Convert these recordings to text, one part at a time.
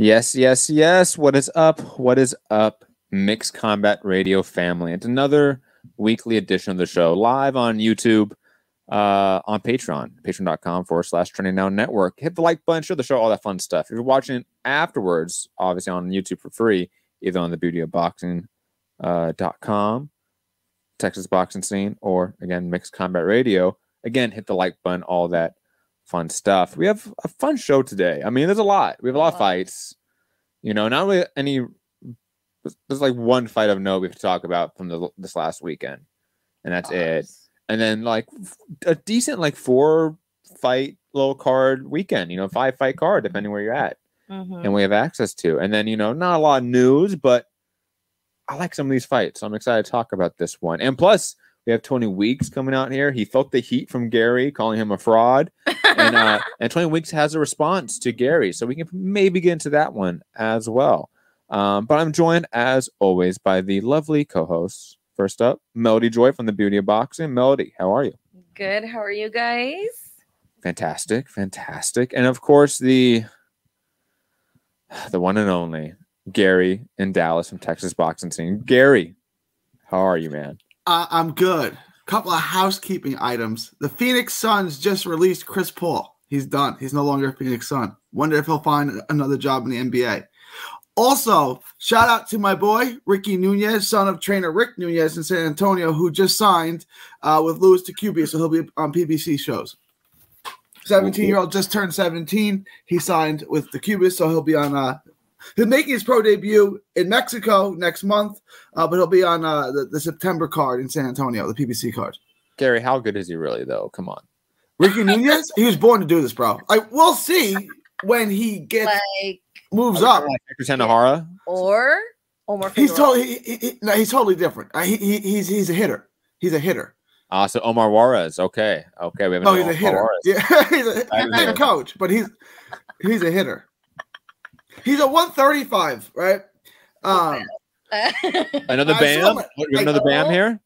Yes, yes, yes. What is up? What is up, Mixed Combat Radio family? It's another weekly edition of the show live on YouTube, uh, on Patreon, patreon.com forward slash trending now network. Hit the like button, share the show, all that fun stuff. If you're watching it afterwards, obviously on YouTube for free, either on the beauty of boxing uh, com, Texas boxing scene, or again, Mixed Combat Radio. Again, hit the like button, all that fun stuff. We have a fun show today. I mean, there's a lot. We have a lot of fights. You know, not really any. There's like one fight of note we have to talk about from the this last weekend, and that's it. And then like a decent like four fight little card weekend. You know, five fight card depending where you're at, Mhm. and we have access to. And then you know, not a lot of news, but I like some of these fights. So I'm excited to talk about this one. And plus, we have Tony Weeks coming out here. He felt the heat from Gary, calling him a fraud and uh, and Tony Weeks has a response to Gary, so we can maybe get into that one as well. Um, but I'm joined as always by the lovely co-hosts. First up, Melody Joy from the Beauty of Boxing. Melody, how are you? Good. How are you guys? Fantastic, fantastic, and of course the the one and only Gary in Dallas from Texas Boxing Scene. Gary, how are you, man? Uh, I'm good. Couple of housekeeping items. The Phoenix Suns just released Chris Paul. He's done. He's no longer a Phoenix Sun. Wonder if he'll find another job in the NBA. Also, shout out to my boy Ricky Nunez, son of trainer Rick Nunez in San Antonio, who just signed uh, with Louis DeCubas, so he'll be on PBC shows. 17 year old just turned 17. He signed with DeCubas, so he'll be on. Uh, he's making his pro debut in Mexico next month, uh, but he'll be on uh, the, the September card in San Antonio, the PBC card. Gary, how good is he really though? Come on. Ricky Nunez, he was born to do this, bro. Like we'll see when he gets Like moves up. Hector Tanajara. or Omar. He's totally he, he, no, he's totally different. Uh, he, he, he's he's a hitter. He's a hitter. Ah, so Omar Juarez. Okay, okay. We have No, he's a hitter. Juarez. Yeah, he's a, I he's a coach, but he's he's a hitter. He's a 135, right? Um, Another Bam? my- What, we have another Bam Oh. here?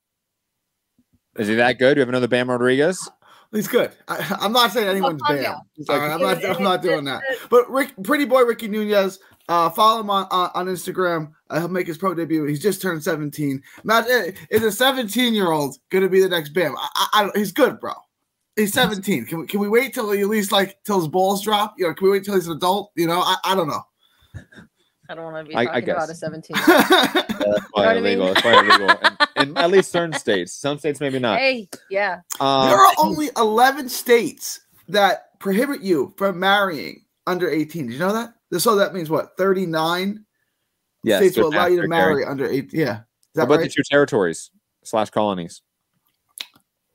Is he that good? Do we have another Bam Rodriguez? he's good. I, I'm not saying anyone's calm bad. down. All right, I'm not I'm not doing that. But Rick, pretty boy Ricky Nunez, uh, follow him on on, on Instagram. Uh, he'll make his pro debut. He's just turned 17. Imagine, is a 17 year old going to be the next Bam? I, I, I don't, he's good, bro. He's 17. Can we can we wait till he at least like till his balls drop? You know, can we wait till he's an adult? You know, I, I don't know. I don't want to be I- I talking about guess. a 17. That's why what I illegal. mean? That's why illegal. In, in at least certain states. Some states maybe not. hey, yeah. Um, there are only 11 states that prohibit you from marrying under 18. Did you know that? So that means what? 39 yes, states will allow you to marry Gary. under 18. Yeah. Is How that about the two territories slash colonies?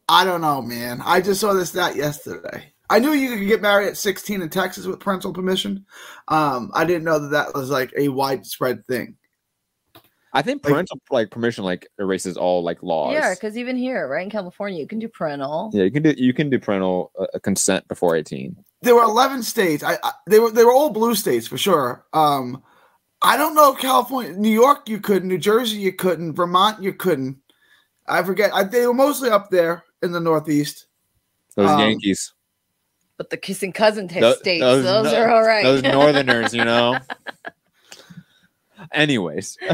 I don't know, man. I just saw this stat yesterday. I knew you could get married at 16 in Texas with parental permission. Um, I didn't know that that was like a widespread thing. I think Like- parental like permission like erases all like laws. Yeah, because even here, right in California, you can do parental. yeah, you can do you can do parental uh, consent before eighteen. There were 11 states. I, I they were they were all blue states for sure. Um, I don't know if California, New York, you couldn't. New Jersey, you couldn't. Vermont, you couldn't. I forget. I, they were mostly up there in the Northeast. Those Um, Yankees, But the kissing cousin t- Tho- states, those those, no- are all right. those Northerners, you know. Anyways,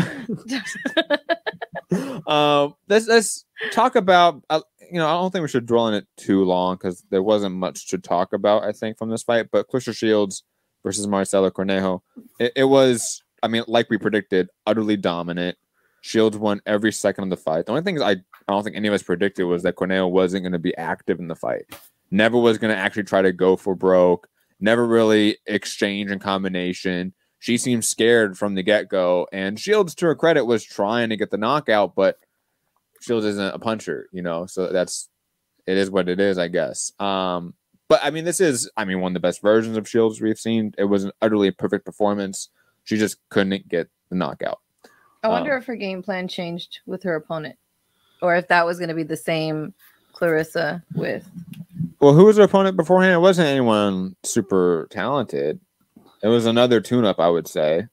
um, let's let's talk about. Uh, you know, I don't think we should dwell on it too long because there wasn't much to talk about. I think from this fight, but Claressa Shields versus Marcela Cornejo, it, it was. I mean, like we predicted, utterly dominant. Shields won every second of the fight. The only thing is I, I don't think any of us predicted was that Cornejo wasn't going to be active in the fight. Never was going to actually try to go for broke. Never really exchange and combination. She seemed scared from the get go. And Shields, to her credit, was trying to get the knockout, but Shields isn't a puncher, you know. So that's it is what it is, I guess. Um, but I mean, this is I mean one of the best versions of Shields we've seen. It was an utterly perfect performance. She just couldn't get the knockout. I wonder um, if her game plan changed with her opponent, or if that was going to be the same Claressa with. Well, who was her opponent beforehand? It wasn't anyone super talented. It was another tune-up, I would say.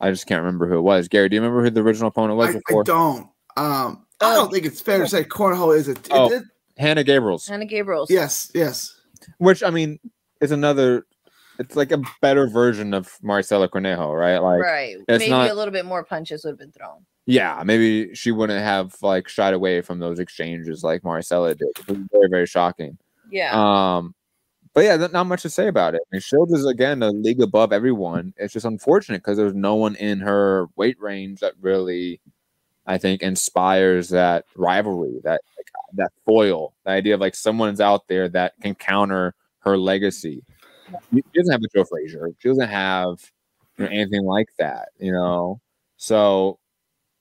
I just can't remember who it was. Gary, do you remember who the original opponent was I, I don't. Um, I don't think it's fair to say Cornhole is a. it- Oh. it- Hanna Gabriels, Hannah Gabriel's. yes, yes. which I mean is another it's like a better version of Marcela Cornejo, right? Like right. it's Maybe not- a little bit more punches would have been thrown. yeah, maybe she wouldn't have like shied away from those exchanges like Marcela did. It was very, very shocking. Yeah. Um, but yeah, not much to say about it. I mean, Shields is again a league above everyone. It's just unfortunate because there's no one in her weight range that really, I think, inspires that rivalry, that like, that foil, the idea of like someone's out there that can counter her legacy. She doesn't have a Joe Frazier. She doesn't have you know, anything like that. You know, so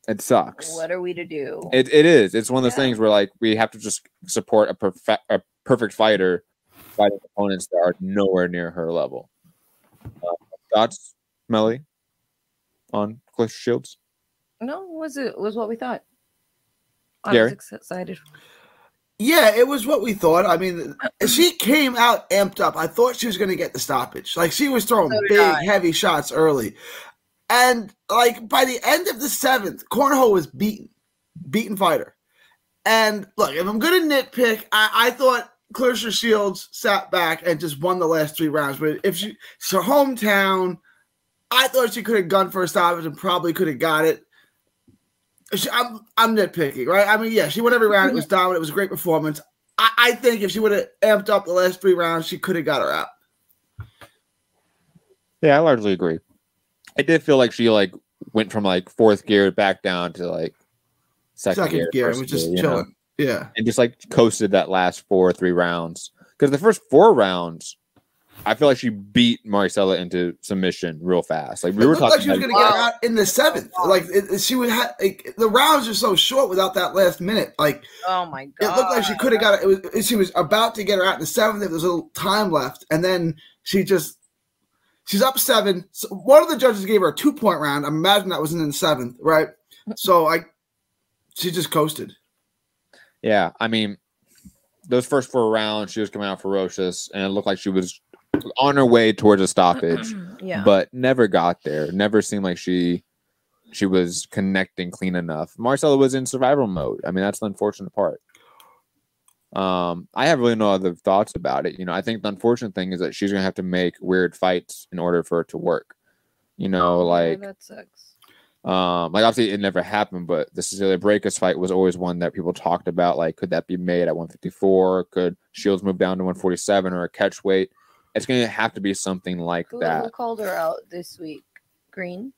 it sucks. what are we to do? It, it is. It's one of those Yeah. things where like we have to just support a perfect a perfect fighter fighting opponents that are nowhere near her level. Uh, thoughts, Melly, on Cliff Shields? no, was it was what we thought. I Gary? was excited. Yeah, it was what we thought. I mean, she came out amped up. I thought she was going to get the stoppage. Like she was throwing So big, I. heavy shots early, and like by the end of the seventh, Cornhole was beaten, beaten fighter. And look, if I'm going to nitpick, I, I thought Claressa Shields sat back and just won the last three rounds. But if she, it's her hometown, I thought she could have gone for a stoppage and probably could have got it. She- I'm I'm nitpicking, right? I mean, yeah, she won every round. It was mm-hmm. dominant. It was a great performance. I, I think if she would have amped up the last three rounds, she could have got her out. Yeah, I largely agree. I did feel like she like went from like fourth gear back down to like second, Second gear, gear, first was just gear, you know? Chilling. Yeah, and just like coasted that last four or three rounds. Because the first four rounds, I feel like she beat Marcela into submission real fast. Like we it were looked like talking, she was like, going to get her out in the seventh. Like it, it- she would have. Like, the rounds are so short without that last minute. Like Oh my god. it looked like she could have got it. It was she was about to get her out in the seventh. If there was a little time left, and then she just she's up seven. So one of the judges gave her a two point round. I imagine that was in the seventh, right? So I, she just coasted. Yeah. I mean, those first four rounds, she was coming out ferocious, and it looked like she was on her way towards a stoppage, yeah. but never got there. Never seemed like she she was connecting clean enough. Marcela was in survival mode. I mean, that's the unfortunate part. Um, I have really no other thoughts about it. You know, I think the unfortunate thing is that she's gonna have to make weird fights in order for it to work. You know, Yeah, like that sucks. Um, like obviously it never happened, but the Cecilia Braekhus fight was always one that people talked about. Like, could that be made at 154? Could Shields move down to 147 or a catch weight? It's gonna have to be something like Who, who that. called her out this week? Green.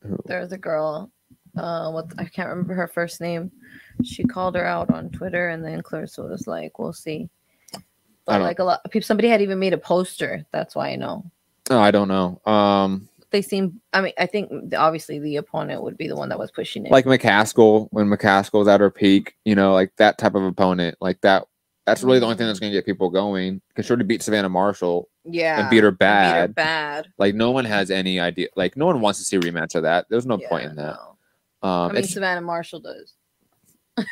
Who? There's a girl. Uh, what I can't remember her first name. She called her out on Twitter, and then Claressa was like, "We'll see." But like a lot of people, somebody had even made a poster. That's why I know. Oh, I don't know. Um, They seem. I mean, I think obviously the opponent would be the one that was pushing it. like McCaskill when McCaskill's at her peak, you know, like that type of opponent, like that. That's really the only thing that's going to get people going. Because sure to beat Savannah Marshall yeah, and beat her and beat her bad. bad. Like no one has any idea. Like no one wants to see a rematch of that. There's no Yeah, point in that. no. Um, I mean, Savannah Marshall does.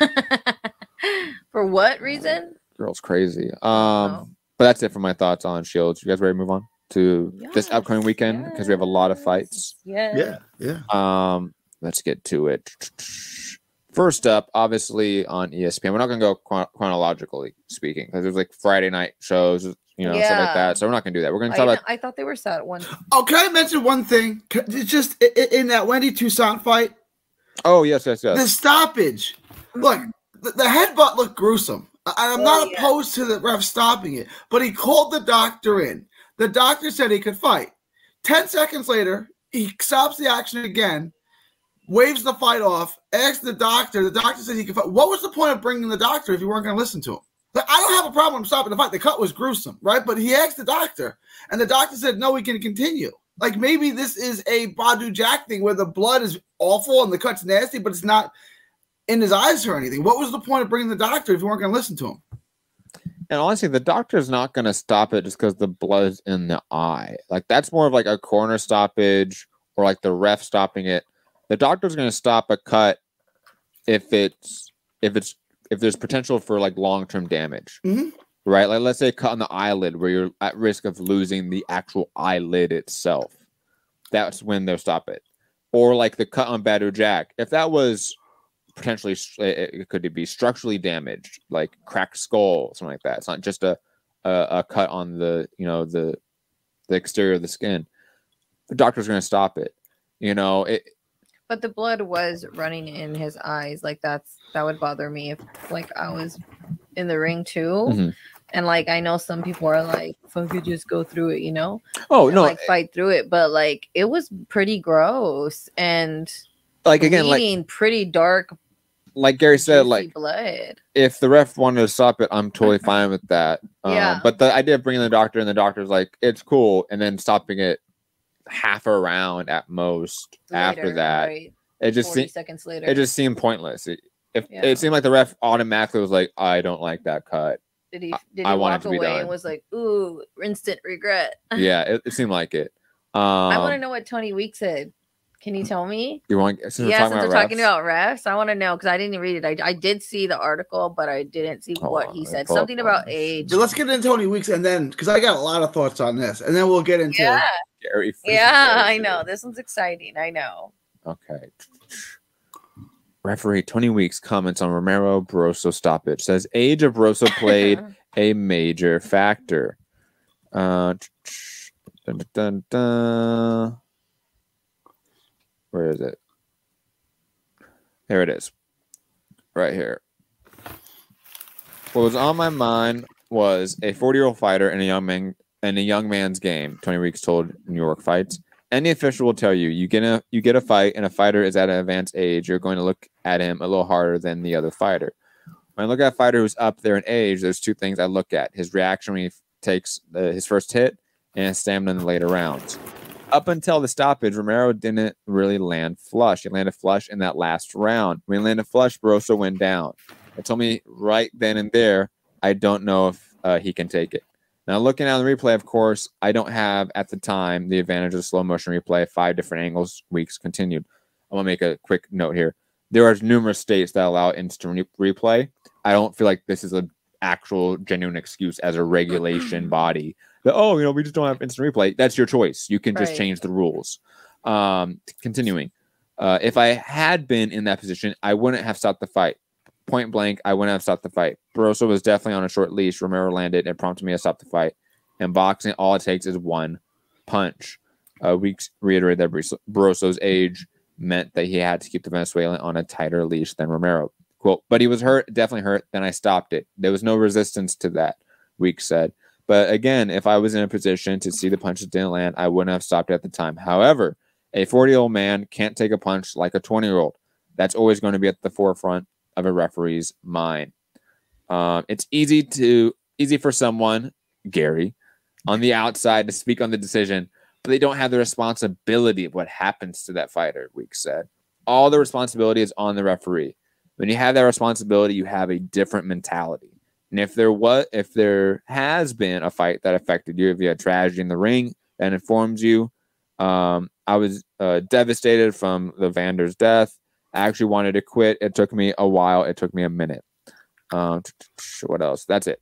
For what reason? girl's crazy. Um, Oh. but that's it for my thoughts on Shields. You guys ready to move on to this upcoming weekend because we have a lot of fights. Yes. yeah. Yeah. Um, let's get to it. First up, obviously on ESPN. We're not going to go chron- chronologically speaking because there's like Friday night shows, you know, stuff like Yeah. that. So we're not going to do that. We're going to I, talk about. I thought they were set one. Oh, can I mention one thing? It's just i- i- in that Wendy Toussaint fight, Oh yes, yes, yes. the stoppage. Look, the, the headbutt looked gruesome. I, I'm Oh, not yeah. opposed to the ref stopping it, but he called the doctor in. The doctor said he could fight. Ten seconds later, he stops the action again, waves the fight off, asks the doctor. The doctor said he could fight. What was the point of bringing the doctor if you weren't going to listen to him? Like, I don't have a problem stopping the fight. The cut was gruesome, right? But he asked the doctor, and the doctor said, no, we can continue. Like maybe this is a Badu Jack thing where the blood is awful and the cut's nasty, but it's not in his eyes or anything. What was the point of bringing the doctor if you weren't going to listen to him? And honestly, the doctor's not going to stop it just because the blood's in the eye. Like that's more of like a corner stoppage or like the ref stopping it. The doctor's going to stop a cut if it's if it's if there's potential for like long term damage, Mhm. right? Like let's say a cut on the eyelid where you're at risk of losing the actual eyelid itself. That's when they'll stop it. Or like the cut on Badu Jack. If that was potentially it could be structurally damaged, like cracked skull, something like that. It's not just a a, a cut on the you know the the exterior of the skin, the doctor's going to stop it. You know, it, But the blood was running in his eyes. Like that's that would bother me if like I was in the ring too. Mhm. And like I know some people are like, fuck you, just go through it, you know? oh And, no, like fight through it. But like it was pretty gross and like again, like pretty dark like Gary said, like blood. if the ref wanted to stop it, I'm totally fine with that. Um, Yeah. But the idea of bringing the doctor and the doctor's like, it's cool, and then stopping it half a round at most after that, right? it just 40 se- seconds later. it just seemed pointless. It, if Yeah. it seemed like the ref automatically was like, I don't like that cut. did he I- did I he want walk away done. and was like, ooh, instant regret. Yeah, it, it seemed like it. Um, I want to know what Tony Week said. Can you tell me? You want? Since we're yeah, talking since we're talking about refs, I want to know because I didn't read it. I, I did see the article, but I didn't see Hold what he said. pull up Something about age. So let's get into Tony Weeks and then because I got a lot of thoughts on this, and then we'll get into Yeah, Gary. yeah, I know. This one's exciting. I know. Okay. Referee Tony Weeks comments on Romero Barroso stoppage. Says age of Barroso played a major factor. Uh, dun, dun, dun, dun. Where is it? There it is. Right here. What was on my mind was a 40 year old fighter and a young man in a young man's game. Tony Weeks told New York Fights. Any official will tell you you get a you get a fight and a fighter is at an advanced age. You're going to look at him a little harder than the other fighter. When I look at a fighter who's up there in age, there's two things I look at: his reaction when he takes his first hit, and his stamina in the later rounds. Up until the stoppage, Romero didn't really land flush. He landed flush in that last round. When he landed flush, Barroso went down. It told me right then and there, I don't know if uh, he can take it. Now, looking at the replay, of course, I don't have at the time the advantage of slow motion replay, five different angles, weeks continued. I'm gonna make a quick note here. There are numerous states that allow instant re- replay. I don't feel like this is an actual genuine excuse as a regulation body. That oh, you know, we just don't have instant replay. That's your choice. You can just Right. change the rules. Um, continuing. Uh, if I had been in that position, I wouldn't have stopped the fight. Point blank, I wouldn't have stopped the fight. Barroso was definitely on a short leash. Romero landed and prompted me to stop the fight. In boxing, all it takes is one punch. Uh, Weeks reiterated that Barros- Barroso's age meant that he had to keep the Venezuelan on a tighter leash than Romero. Quote, but he was hurt, definitely hurt. Then I stopped it. There was no resistance to that, Weeks said. But again, if I was in a position to see the punches didn't land, I wouldn't have stopped at the time. However, a 40 year old man can't take a punch like a 20 year old. That's always going to be at the forefront of a referee's mind. Um, it's easy to easy for someone, Gary, on the outside to speak on the decision, but they don't have the responsibility of what happens to that fighter. Weeks said all the responsibility is on the referee. When you have that responsibility, you have a different mentality. And if there was, if there has been a fight that affected you, if you had tragedy in the ring that informs you, um, I was uh, devastated from the Vander's death. I actually wanted to quit. It took me a while. It took me a minute. Um, what else? That's it.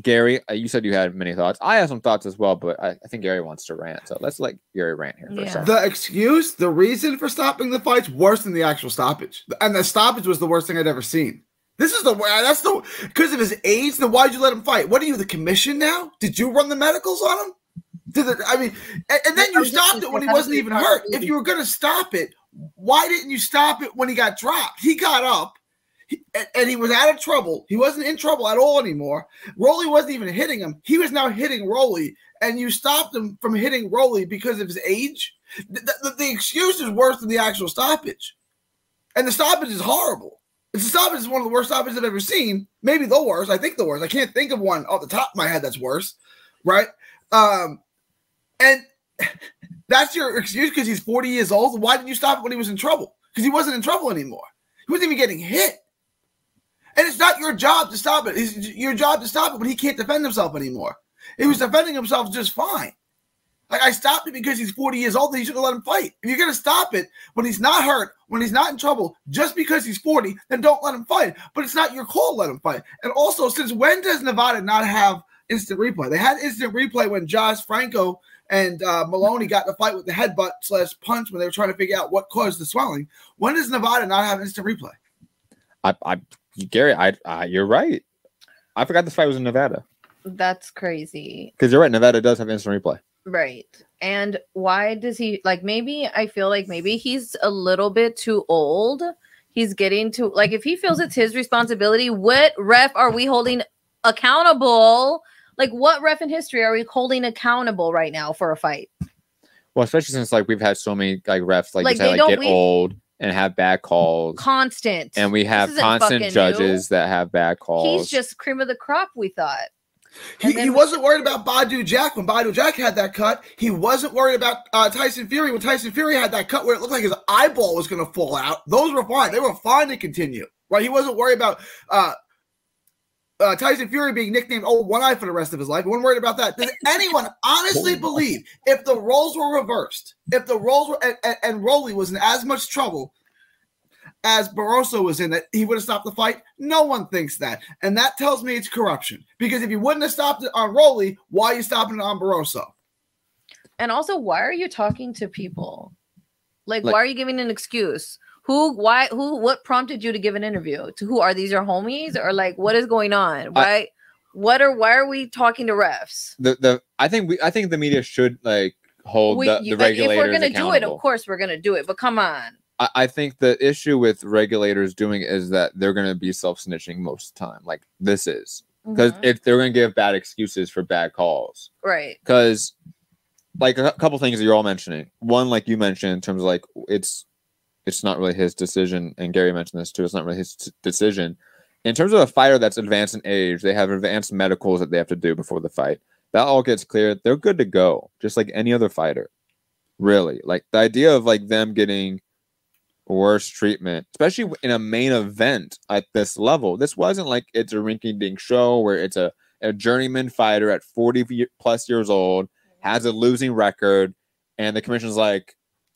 Gary, uh, you said you had many thoughts. I have some thoughts as well, but I, I think Gary wants to rant. So let's let Gary rant here for a Yeah. second. The excuse, the reason for stopping the fight's worse than the actual stoppage, and the stoppage was the worst thing I'd ever seen. This is the way that's the because of his age. Then why'd you let him fight? What are you, the commission now? Did you run the medicals on him? Did the, I mean, and, and then you stopped it when he wasn't even hurt. If you were gonna stop it, why didn't you stop it when he got dropped? He got up. And, he was out of trouble. He wasn't in trouble at all anymore. Rolly wasn't even hitting him. He was now hitting Rolly, and you stopped him from hitting Rolly because of his age. The, the, the excuse is worse than the actual stoppage, and the stoppage is horrible. The stoppage is one of the worst stoppages I've ever seen. Maybe the worst. I think the worst. I can't think of one off the top of my head that's worse, right? Um, and that's your excuse because he's 40 years old. Why didn't you stop when he was in trouble? Because he wasn't in trouble anymore. He wasn't even getting hit. And it's not your job to stop it. It's your job to stop it when he can't defend himself anymore. He was defending himself just fine. Like I stopped it because he's 40 years old and you should have let him fight. If you're gonna stop it when he's not hurt, when he's not in trouble, just because he's 40, then don't let him fight. But it's not your call to let him fight. And also, since when does Nevada not have instant replay? They had instant replay when Josh Franco and uh, Moloney got in a fight with the headbutt slash punch when they were trying to figure out what caused the swelling. When does Nevada not have instant replay? I, I, Gary, I, I, you're right. I forgot this fight was in Nevada. That's crazy. Because you're right, Nevada does have instant replay. Right. And why does he like maybe I feel like maybe he's a little bit too old. He's getting to like if he feels it's his responsibility, what ref are we holding accountable? Like what ref in history are we holding accountable right now for a fight? Well, especially since like we've had so many like refs like, Like, you they said, like get we- old and have bad calls, Constant. and we have constant fucking judges that have bad calls. He's just cream of the crop, we thought. He, he wasn't worried about Badu Jack when Badu Jack had that cut. He wasn't worried about uh, Tyson Fury when Tyson Fury had that cut where it looked like his eyeball was going to fall out. Those were fine. They were fine to continue. Right? He wasn't worried about uh, uh, Tyson Fury being nicknamed "Old One Eye" for the rest of his life. He wasn't worried about that. Does anyone honestly believe if the roles were reversed, if the roles were and, and, and Rolly was in as much trouble as Barroso was in that he would have stopped the fight. No one thinks that. And that tells me it's corruption. Because if you wouldn't have stopped it on Rolly, why are you stopping it on Barroso? And also, why are you talking to people? Like, Like- why are you giving an excuse? Who, why, who, what prompted you to give an interview? To who are these your homies or like what is going on? Why, what are, why are we talking to refs? the the I think we I think the media should like hold We, the, you- the if regulators we're gonna do it, of course we're gonna do it. But come on, I, I think the issue with regulators doing it is that they're going to be self snitching most of the time. Like this is because Mhm. if they're going to give bad excuses for bad calls. right? Because like a couple things that you're all mentioning. One, like you mentioned, in terms of like it's it's not really his decision, and Gary mentioned this too. It's not really his t- decision. In terms of a fighter that's advanced in age, they have advanced medicals that they have to do before the fight. That all gets cleared. They're good to go, just like any other fighter. Really, like the idea of like them getting worse treatment, especially in a main event at this level. This wasn't like it's a rinky-dink show where it's a, a journeyman fighter at 40 plus years old has a losing record, and the commission's like,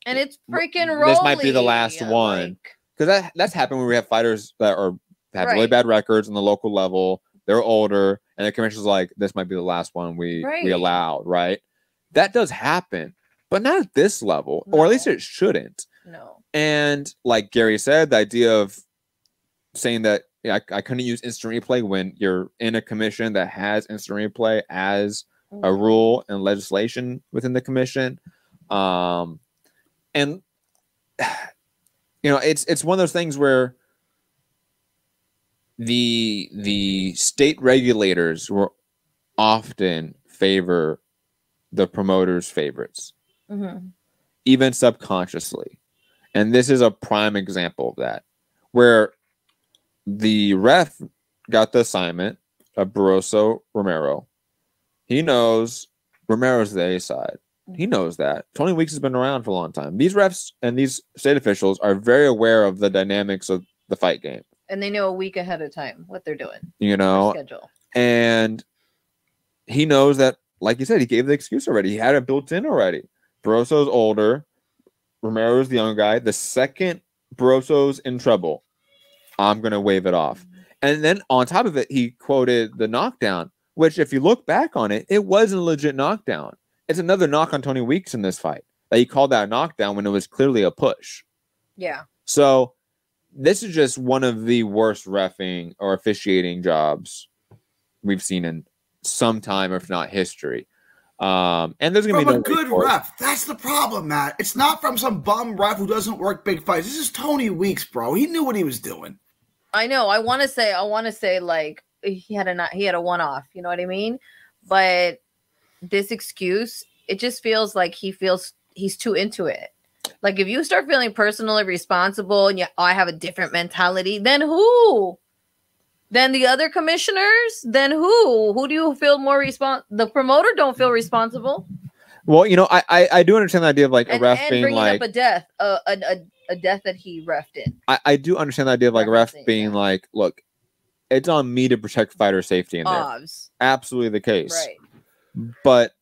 And it's freaking this might be the last one. like- because that that's happened when we have fighters that are have really bad records on the local level. They're older, and the commission's like, this might be the last one we Right. we allowed. Right? That does happen, but not at this level, or at least it shouldn't. no, And like Gary said, the idea of saying that yeah, I, I couldn't use instant replay when you're in a commission that has instant replay as a Mhm. rule and legislation within the commission. Um, and you know, it's it's one of those things where the the state regulators will often favor the promoters' favorites Mhm. even subconsciously. And this is a prime example of that, where the ref got the assignment of Barroso Romero. He knows Romero's the A side. He knows that. Tony Weeks has been around for a long time. These refs and these state officials are very aware of the dynamics of the fight game, and they know a week ahead of time what they're doing. you know, schedule. and he knows that, like you said, he gave the excuse already. He had it built in already. Barroso's older, Romero's the young guy. The second Barroso's in trouble, I'm gonna wave it off. Mm-hmm. And then on top of it, he quoted the knockdown, which, if you look back on it, it was a legit knockdown. It's another knock on Tony Weeks in this fight. That he called that a knockdown when it was clearly a push. Yeah, So this is just one of the worst refing or officiating jobs we've seen in some time, if not history. Um, and there's gonna From be a good ref. That's the problem, Matt. It's not from some bum ref who doesn't work big fights. This is Tony Weeks, bro. He knew what he was doing. I know. I want to say, I want to say, like he had a not, he had a one off. You know what I mean? But this excuse, it just feels like he feels he's too into it. Like if you start feeling personally responsible and you, oh, I have a different mentality, then who? Then the other commissioners? Then who? Who do you feel more respons? The promoter don't feel responsible. Well, you know, I, I I do understand the idea of like a ref and being bringing like up a death, a, a, a, a death that he refed in. I, I do understand the idea of like a ref being yeah. like, look, it's on me to protect fighter safety in there. Obs. Absolutely the case. Right. But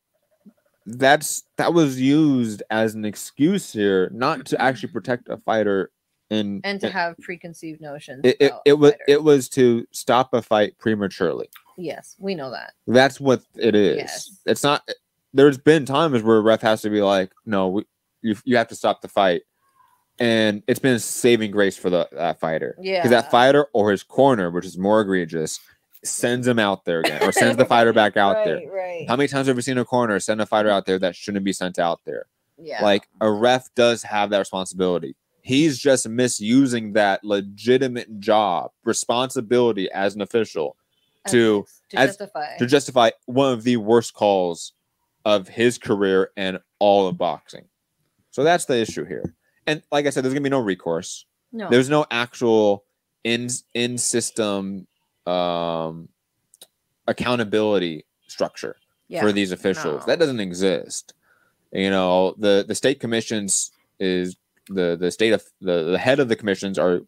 that's that was used as an excuse here not to actually protect a fighter and And to have preconceived notions. it, it, it was it was to stop a fight prematurely Yes, we know that. that's what it is Yes. it's not there's been times where a ref has to be like no we, you, you have to stop the fight and it's been a saving grace for the that fighter Yeah. because that fighter or his corner which is more egregious sends him out there again or sends the fighter back out there. Right, right. How many times have we seen a corner send a fighter out there that shouldn't be sent out there? Yeah. Like a ref does have that responsibility. He's just misusing that legitimate job responsibility as an official to to as- justify. to justify one of the worst calls of his career and all of boxing. So that's the issue here. And like I said, there's gonna be no recourse. no. There's no actual in in system um, accountability structure yeah. for these officials. No. That doesn't exist. You know, the the state commissions is the the state of the, the head of the commissions are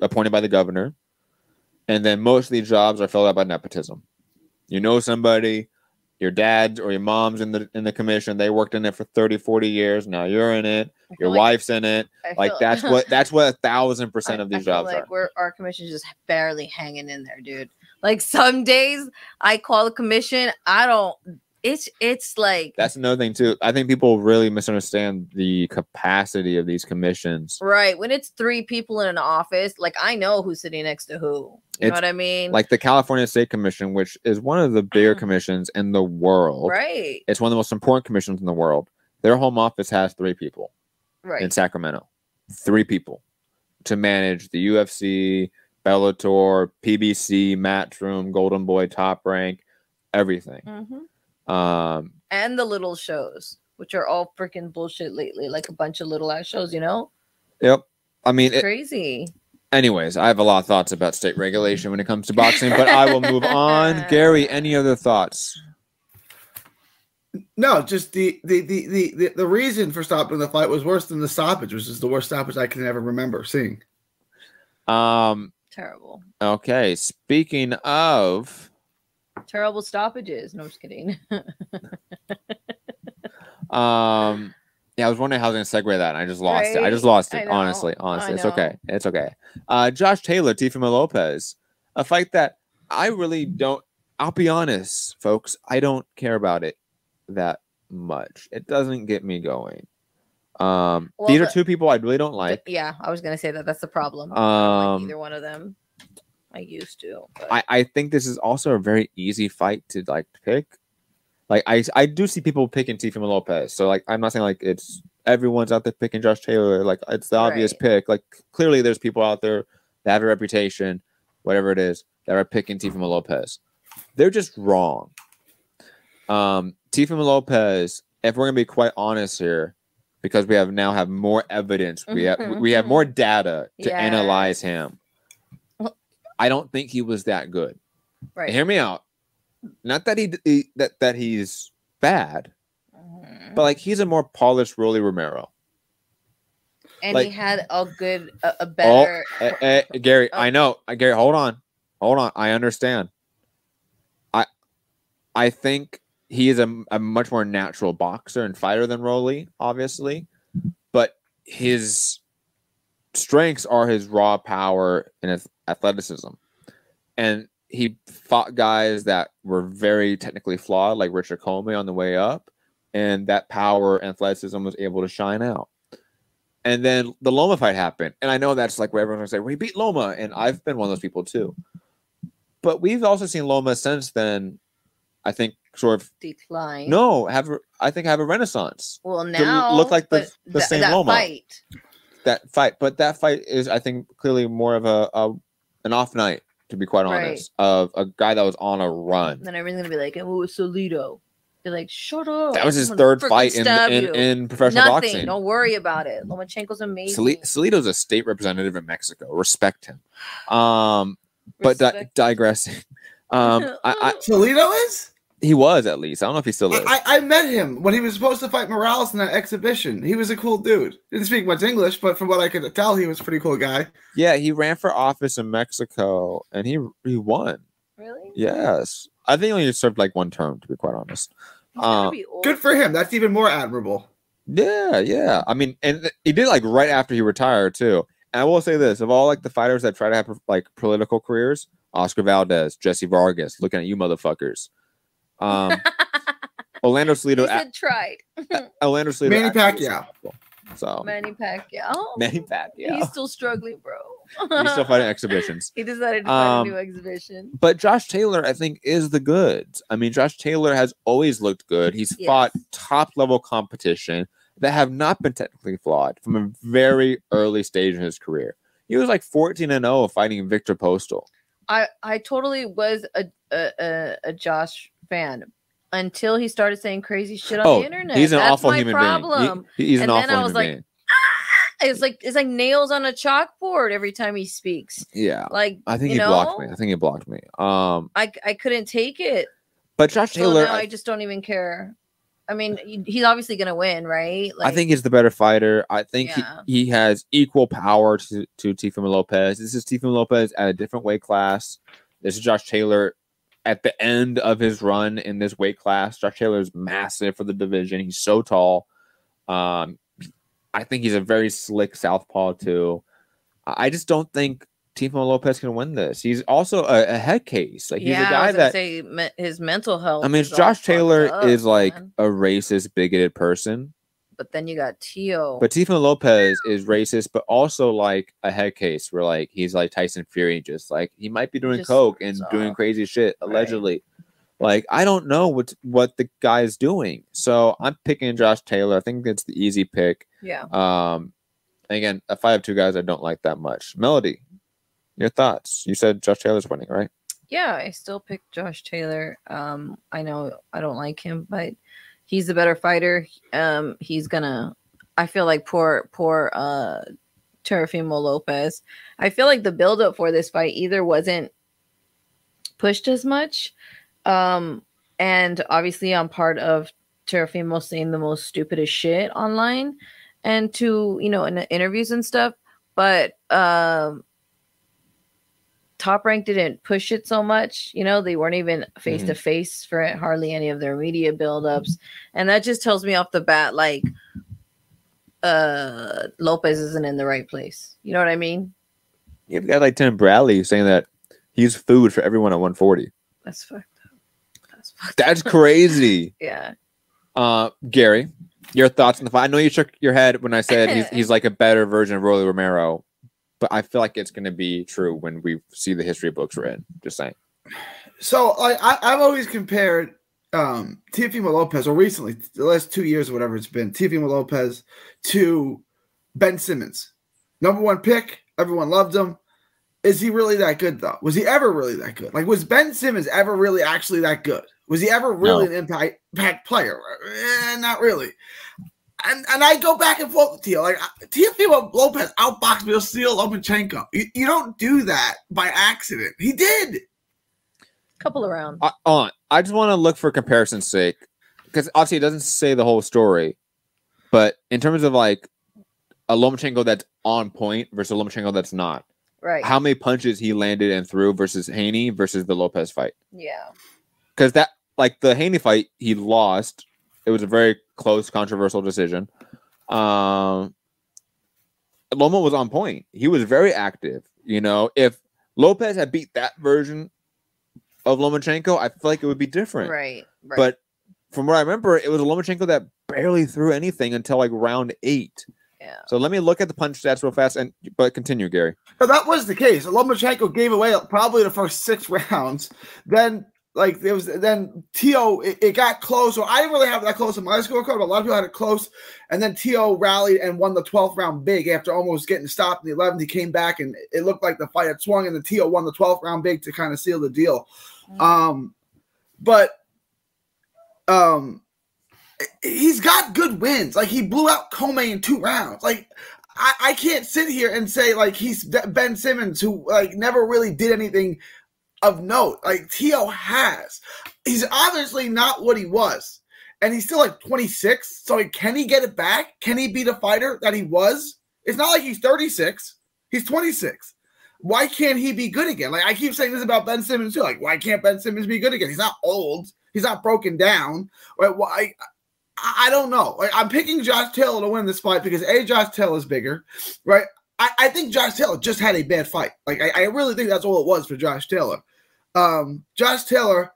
appointed by the governor, and then most of these jobs are filled out by nepotism. You know somebody, your dad or your mom's in the in the commission, they worked in it for 30, 40 years. Now you're in it, your like- wife's in it. I Like that's what that's what a thousand percent I- of these jobs like are. We're our commission's just barely hanging in there, dude. Like some days I call the commission, I don't. It's it's like That's another thing too. I think people really misunderstand the capacity of these commissions. right when it's three people in an office. Like I know who's sitting next to who. You know what I mean? Like the California State Commission, which is one of the bigger Mhm. commissions in the world. right, It's one of the most important commissions in the world. Their home office has three people right. in Sacramento. Three people to manage the UFC, Bellator, PBC, Matchroom, Golden Boy, Top Rank, everything. Mhm. Um, And the little shows, which are all freaking bullshit lately, like a bunch of little ass shows. You know, yep. I mean, it, crazy. anyways, I have a lot of thoughts about state regulation when it comes to boxing, but I will move on. Gary, any other thoughts? No, just the the, the the the the reason for stopping the fight was worse than the stoppage, which is the worst stoppage I can ever remember seeing. Um, Terrible, okay. Speaking of terrible stoppages. No, I'm just kidding. Um, yeah, I was wondering how I was gonna segue that. And I just lost it. I just lost it. Honestly, honestly, it's okay. It's okay. Uh, Josh Taylor, Teofimo Lopez, a fight that I really don't. I'll be honest, folks. I don't care about it that much. It doesn't get me going. Um, Well, these are the- two people I really don't like. yeah, I was gonna say that. That's the problem. I don't Um, like either one of them. I used to. But I, I think this is also a very easy fight to like pick. Like I I do see people picking Teofimo Lopez. So like I'm not saying like it's everyone's out there picking Josh Taylor. Like it's the obvious Right. pick. Like clearly there's people out there that have a reputation, whatever it is, that are picking Teofimo Lopez. They're just wrong. Um Teofimo Lopez, if we're gonna be quite honest here, because we have now have more evidence, we have we have more data to analyze him. I don't think he was that good. right. Hear me out. Not that he, he that that he's bad, Mhm. but like he's a more polished Rolly Romero. and like- he had a good, a, a Oh, better. eh, eh, Gary, Oh. I know, Uh, Gary. Hold on, hold on. I understand. I I think he is a, a much more natural boxer and fighter than Rolly, obviously, but his strengths are his raw power and his athleticism, and he fought guys that were very technically flawed, like Richard Commey on the way up, and that power and athleticism was able to shine out. And then the Loma fight happened, and I know that's like what everyone's gonna say. We beat Loma, and I've been one of those people too. But we've also seen Loma since then. I think sort of decline. no have a- I think have a renaissance Well, now look like the- the same that Loma. fight. That fight. But that fight is I think clearly more of a, a an off night to be quite Right. honest of a guy that was on a run. Then everyone's gonna be like, "Oh, it's Salido." They're like, "Shut up." That was his third fight in, in, in professional Nothing. boxing. Don't worry about it. Lomachenko's amazing. Sali- Salido's a state representative in Mexico. Respect him. Um, but di- digressing. Um, I, I, Toledo is? He was at least. I don't know if he still is. I, I met him when he was supposed to fight Morales in that exhibition. He was a cool dude. Didn't speak much English, but from what I could tell, he was a pretty cool guy. yeah, he ran for office in Mexico and he he won. really? Yes, I think he only served like one term to be quite honest. Um, be. Good for him. That's even more admirable. Yeah, yeah. I mean, and he did like right after he retired too. And I will say this: of all like the fighters that try to have like political careers, Oscar Valdez, Jesse Vargas, looking at you motherfuckers. Um, Orlando he Salido, said tried. Orlando Salido, Manny actually is Pacquiao. So Manny Pacquiao. Manny Pacquiao. He's still struggling, bro. He's still fighting exhibitions. He decided to fight Um, a new exhibition. But Josh Taylor, I think, is the goods. I mean, Josh Taylor has always looked good. He's fought top level competition that have not been technically flawed from a very early stage in his career. He was like 14 and 0 fighting Viktor Postol. I I totally was a a, a, a Josh fan until he started saying crazy shit on Oh, the internet. he's an That's awful human problem. being. He- he's an And then awful I was human like, being. It's like it's like nails on a chalkboard every time he speaks. Yeah. Like I think he blocked me. I think he blocked me. Um, I I couldn't take it. but Josh So Taylor, now I, I just don't even care. I mean, he- he's obviously gonna win, right? I think he's the better fighter. I think Yeah. he, he has equal power to to Teofimo Lopez. This is Teofimo Lopez at a different weight class. This is Josh Taylor at the end of his run in this weight class. Josh Taylor is massive for the division. He's so tall. Um, I think he's a very slick southpaw too. I just don't think Teofimo Lopez can win this. He's also a, a head case. Like he's yeah, a I guy that say me- his mental health. I mean, Josh Taylor up, is like man. a racist, bigoted person. But then you got Tio. But Teofimo Lopez is racist, but also like a head case where like he's like Tyson Fury, just like he might be doing Just coke and doing crazy shit Right. allegedly. Like I don't know what what the guy's doing, so I'm picking Josh Taylor. I think it's the easy pick. yeah, Um, again, a five two guys I don't like that much. Melody, your thoughts? You said Josh Taylor's winning, right? yeah, I still pick Josh Taylor. Um, I know I don't like him, but he's the better fighter. Um, he's gonna. I feel like poor, poor, uh, Terafimo Lopez. I feel like the buildup for this fight either wasn't pushed as much, um, and obviously I'm part of Terafimo saying the most stupidest shit online, and to you know in the interviews and stuff. But um, Top Rank didn't push it so much. You know, they weren't even face to face for it, hardly any of their media buildups, and that just tells me off the bat like uh Lopez isn't in the right place. You know what I mean? You've got like Tim Bradley saying that he's food for everyone at 140. That's fucked up. That's fucked That's up. crazy. yeah. Uh, Gary, your thoughts on the fight? I know you shook your head when I said he's, he's like a better version of Rolly Romero, but I feel like it's going to be true when we see the history books written. Just saying. So like I, I've always compared um Teofimo Lopez, or recently, the last two years or whatever it's been, Teofimo Lopez to Ben Simmons. Number one pick, everyone loved him. Is he really that good though? Was he ever really that good? Like, was Ben Simmons ever really actually that good? Was he ever really No. an impact, impact player? Eh, not really. And and I go back and forth with you. Like Teofimo Lopez outboxed Vasil Lomachenko. You, you don't do that by accident. He did. Couple of rounds. Uh, I, on, I just want to look for comparison's sake because obviously it doesn't say the whole story, but in terms of like a Lomachenko that's on point versus a Lomachenko that's not, Right. how many punches he landed and threw versus Haney versus the Lopez fight. yeah. because that like the Haney fight he lost. It was a very close, controversial decision. Um, Loma was on point. He was very active. You know, if Lopez had beat that version of Lomachenko, I feel like it would be different. Right. Right. But from what I remember, it was a Lomachenko that barely threw anything until like round eight. yeah. So let me look at the punch stats real fast and but continue, Gary. No, that was the case. Lomachenko gave away probably the first six rounds. Then, like there was then T.O. it, it got close. So I didn't really have that close in my scorecard, but a lot of people had it close. And then T.O. rallied and won the 12th round big after almost getting stopped in the 11th. He came back and it looked like the fight had swung, and the T.O. won the 12th round big to kind of seal the deal. Mm. Um, but um, he's got good wins. Like he blew out Commey in two rounds. Like I, I can't sit here and say like he's Ben Simmons who like never really did anything of note. Like Tio has. He's obviously not what he was, and he's still like 26. So like, can he get it back? Can he be the fighter that he was? It's not like he's 36. He's 26. Why can't he be good again? Like I keep saying this about Ben Simmons too. Like why can't Ben Simmons be good again? He's not old. He's not broken down. Right? Why? I, don't know. Like, I'm picking Josh Taylor to win this fight because a Josh Taylor is bigger, right? I, I think Josh Taylor just had a bad fight. Like I, I really think that's all it was for Josh Taylor. Um, Josh Taylor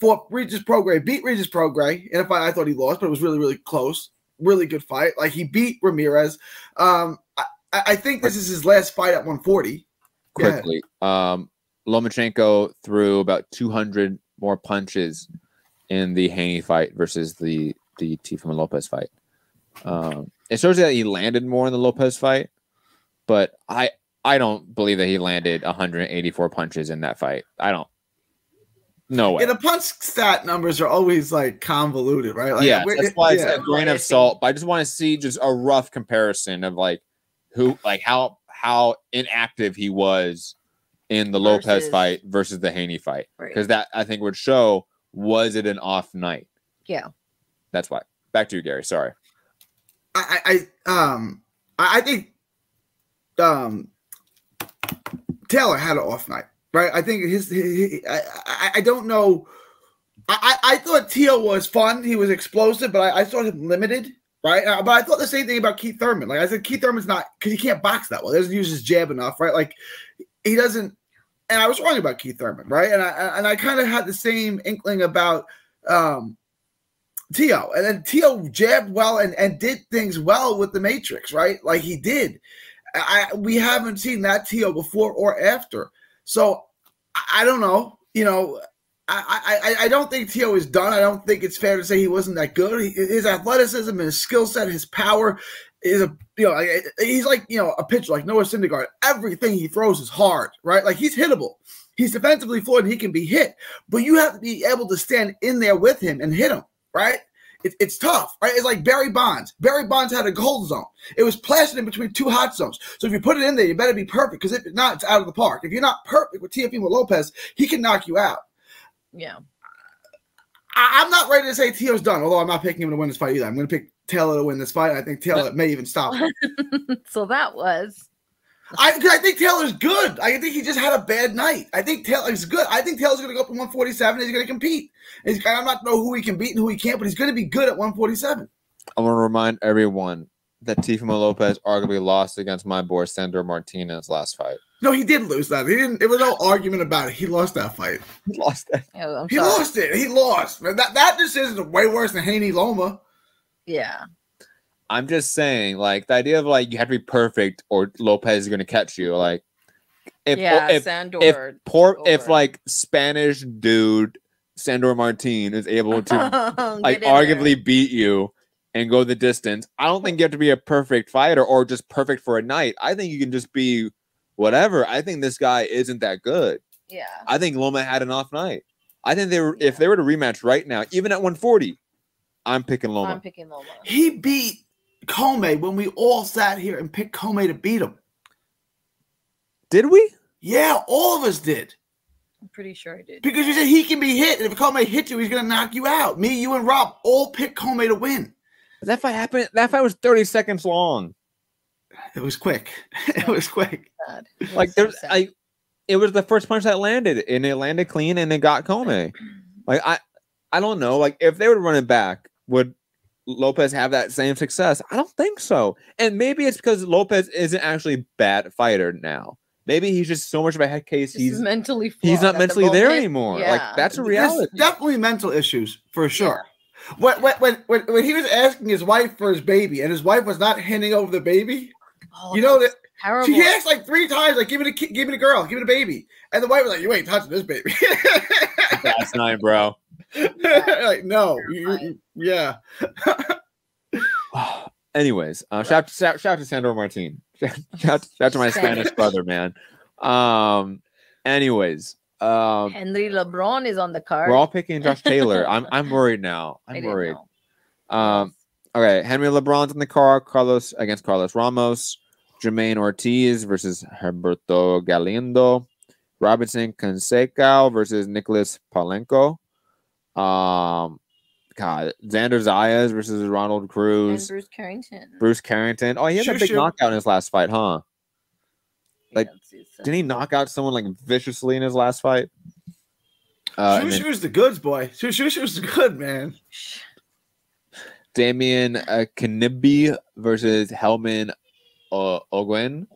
fought Regis Prograis, beat Regis Prograis in a fight I thought he lost, but it was really really close. Really good fight. Like he beat Ramirez. Um, I, I think this is his last fight at 140. Go ahead. quickly. Um, Lomachenko threw about 200 more punches in the Haney fight versus the the Teofimo Lopez fight. Um, it shows that he landed more in the Lopez fight, but I I don't believe that he landed 184 punches in that fight. I don't. No way. Yeah, the punch stat numbers are always like convoluted, right? Like, yeah, we- that's why it's yeah. a grain of salt. But I just want to see just a rough comparison of like who, like how how inactive he was in the Lopez fight versus the Haney fight, Right. because that I think would show was it an off night. Yeah. That's why. Back to you, Gary. Sorry. I, I I- um I, I think um Taylor had an off night, right? I think his, he- I, I I don't know. I, I I thought Teal was fun. He was explosive, but I, I saw him limited, right? Uh, But I thought the same thing about Keith Thurman. Like I said, Keith Thurman's not because he can't box that well. He doesn't use his jab enough, right? Like he doesn't. And I was wrong about Keith Thurman, right? And I and I kind of had the same inkling about um Tio. And then Tio jabbed well and, and did things well with the Matrix, right? Like he did. I we haven't seen that Tio before or after. So I, don't know. You know, I, I I- don't think Tio is done. I don't think it's fair to say he wasn't that good. He, his athleticism, and his skill set, his power is a you know he's like you know a pitcher like Noah Syndergaard. Everything he throws is hard, right? Like he's hittable. He's defensively flawed and he can be hit, but you have to be able to stand in there with him and hit him, right? It, it's tough, right? It's like Barry Bonds. Barry Bonds had a gold zone. It was plastered in between two hot zones. So if you put it in there, you better be perfect because if not, it's out of the park. If you're not perfect with Teofimo Lopez, he can knock you out. Yeah. I, I'm not ready to say Tio's done, although I'm not picking him to win this fight either. I'm going to pick Taylor to win this fight. I think Taylor may even stop him. so that was I, 'cause I think Taylor's good. I think he just had a bad night. I think Taylor's good. I think Taylor's going to go up to 147. He's going to compete. He's, I'm not know who he can beat and who he can't, but he's going to be good at 147. I want to remind everyone that Teofimo Lopez arguably lost against my boy Sandor Martinez last fight. No, he did lose that. He didn't. There was no argument about it. He lost that fight. He lost that. oh, I'm He sorry. lost it. He lost. Man, that that decision is way worse than Haney Loma. Yeah. I'm just saying, like the idea of like you have to be perfect or Lopez is going to catch you. Like if yeah, if Sandor. if poor if like Spanish dude Sandor Martin is able to like Get in there. arguably beat you and go the distance, I don't think you have to be a perfect fighter or just perfect for a night. I think you can just be whatever. I think this guy isn't that good. Yeah. I think Loma had an off night. I think they were if they were to rematch right now, even at 140, I'm picking Loma. I'm picking Loma. He beat Commey when we all sat here and picked Commey to beat him. Did we? Yeah, all of us did. I'm pretty sure I did. Because you said he can be hit, and if Commey hits you, he's going to knock you out. Me, you, and Rob all picked Commey to win. That fight happened. That fight was 30 seconds long. It was quick. Oh it was quick. Sad. It Like so there's. I it was the first punch that landed and it landed clean and it got Commey. Like I I don't know. Like if they would run it back, would Lopez have that same success? I don't think so. And maybe it's because Lopez isn't actually a bad fighter now. Maybe he's just so much of a head case. Just He's mentally. he's not at the mentally there anymore. Yeah. Like that's a There's reality. definitely mental issues for sure. When, when, when, when, when he was asking his wife for his baby, and his wife was not handing over the baby, Oh, you know that's that terrible. she asked like three times, like, give it a give it a girl, give it a baby. And the wife was like, You ain't touching this baby. That's night, bro. like, no, you- you- yeah. Anyways, uh, shout, shout shout to Sandor Martin. shout, shout to my Spanish Spanish. brother, man. Um. Anyways, um, Henry LeBron is on the card. we're all picking Josh Taylor. I'm I'm worried now. I I'm worried. know. Um. Okay, Henry LeBron's in the car. Carlos against Carlos Ramos. Jermaine Ortiz versus Herberto Galindo. Robinson Conceição versus Nicholas Palenko. Um, God, Xander Zayas versus Ronald and Cruz. Bruce Carrington. Bruce Carrington. Oh, he had a big shoo. knockout in his last fight, huh? like, Yeah, it's- it's, uh, Didn't he knock out someone like viciously in his last fight? Uh, and then the goods, boy. Shushu's good, man. Damian uh, Knyba versus Helman uh, Ogwen.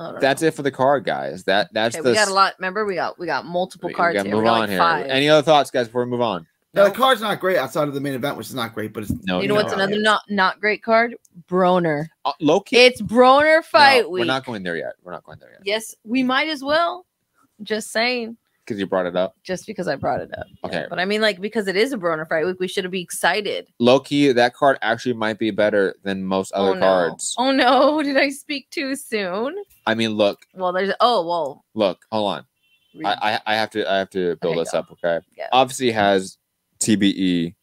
I don't That's know. it for the card, guys. That that's Okay, the we got a lot. Remember, we got we got multiple we cards gotta here. move We got on like here. five. Any other thoughts, guys, before we move on? Now, the card's not great outside of the main event, which is not great, but it's No, You know no, what's no. another not not great card? Broner. Uh, low key. It's Broner fight no, week. We're not going there yet. We're not going there yet yes, we might as well. Just saying. Because you brought it up. Just because I brought it up. Yeah, Okay. But I mean, like, because it is a Broner fight week, we should be excited. Low key, that card actually might be better than most other oh, no. cards. Oh no, did I speak too soon? I mean, look, Well, there's oh well. look, hold on. I, I I have to I have to build Okay, this go. up. Okay. Yeah. Obviously has TBE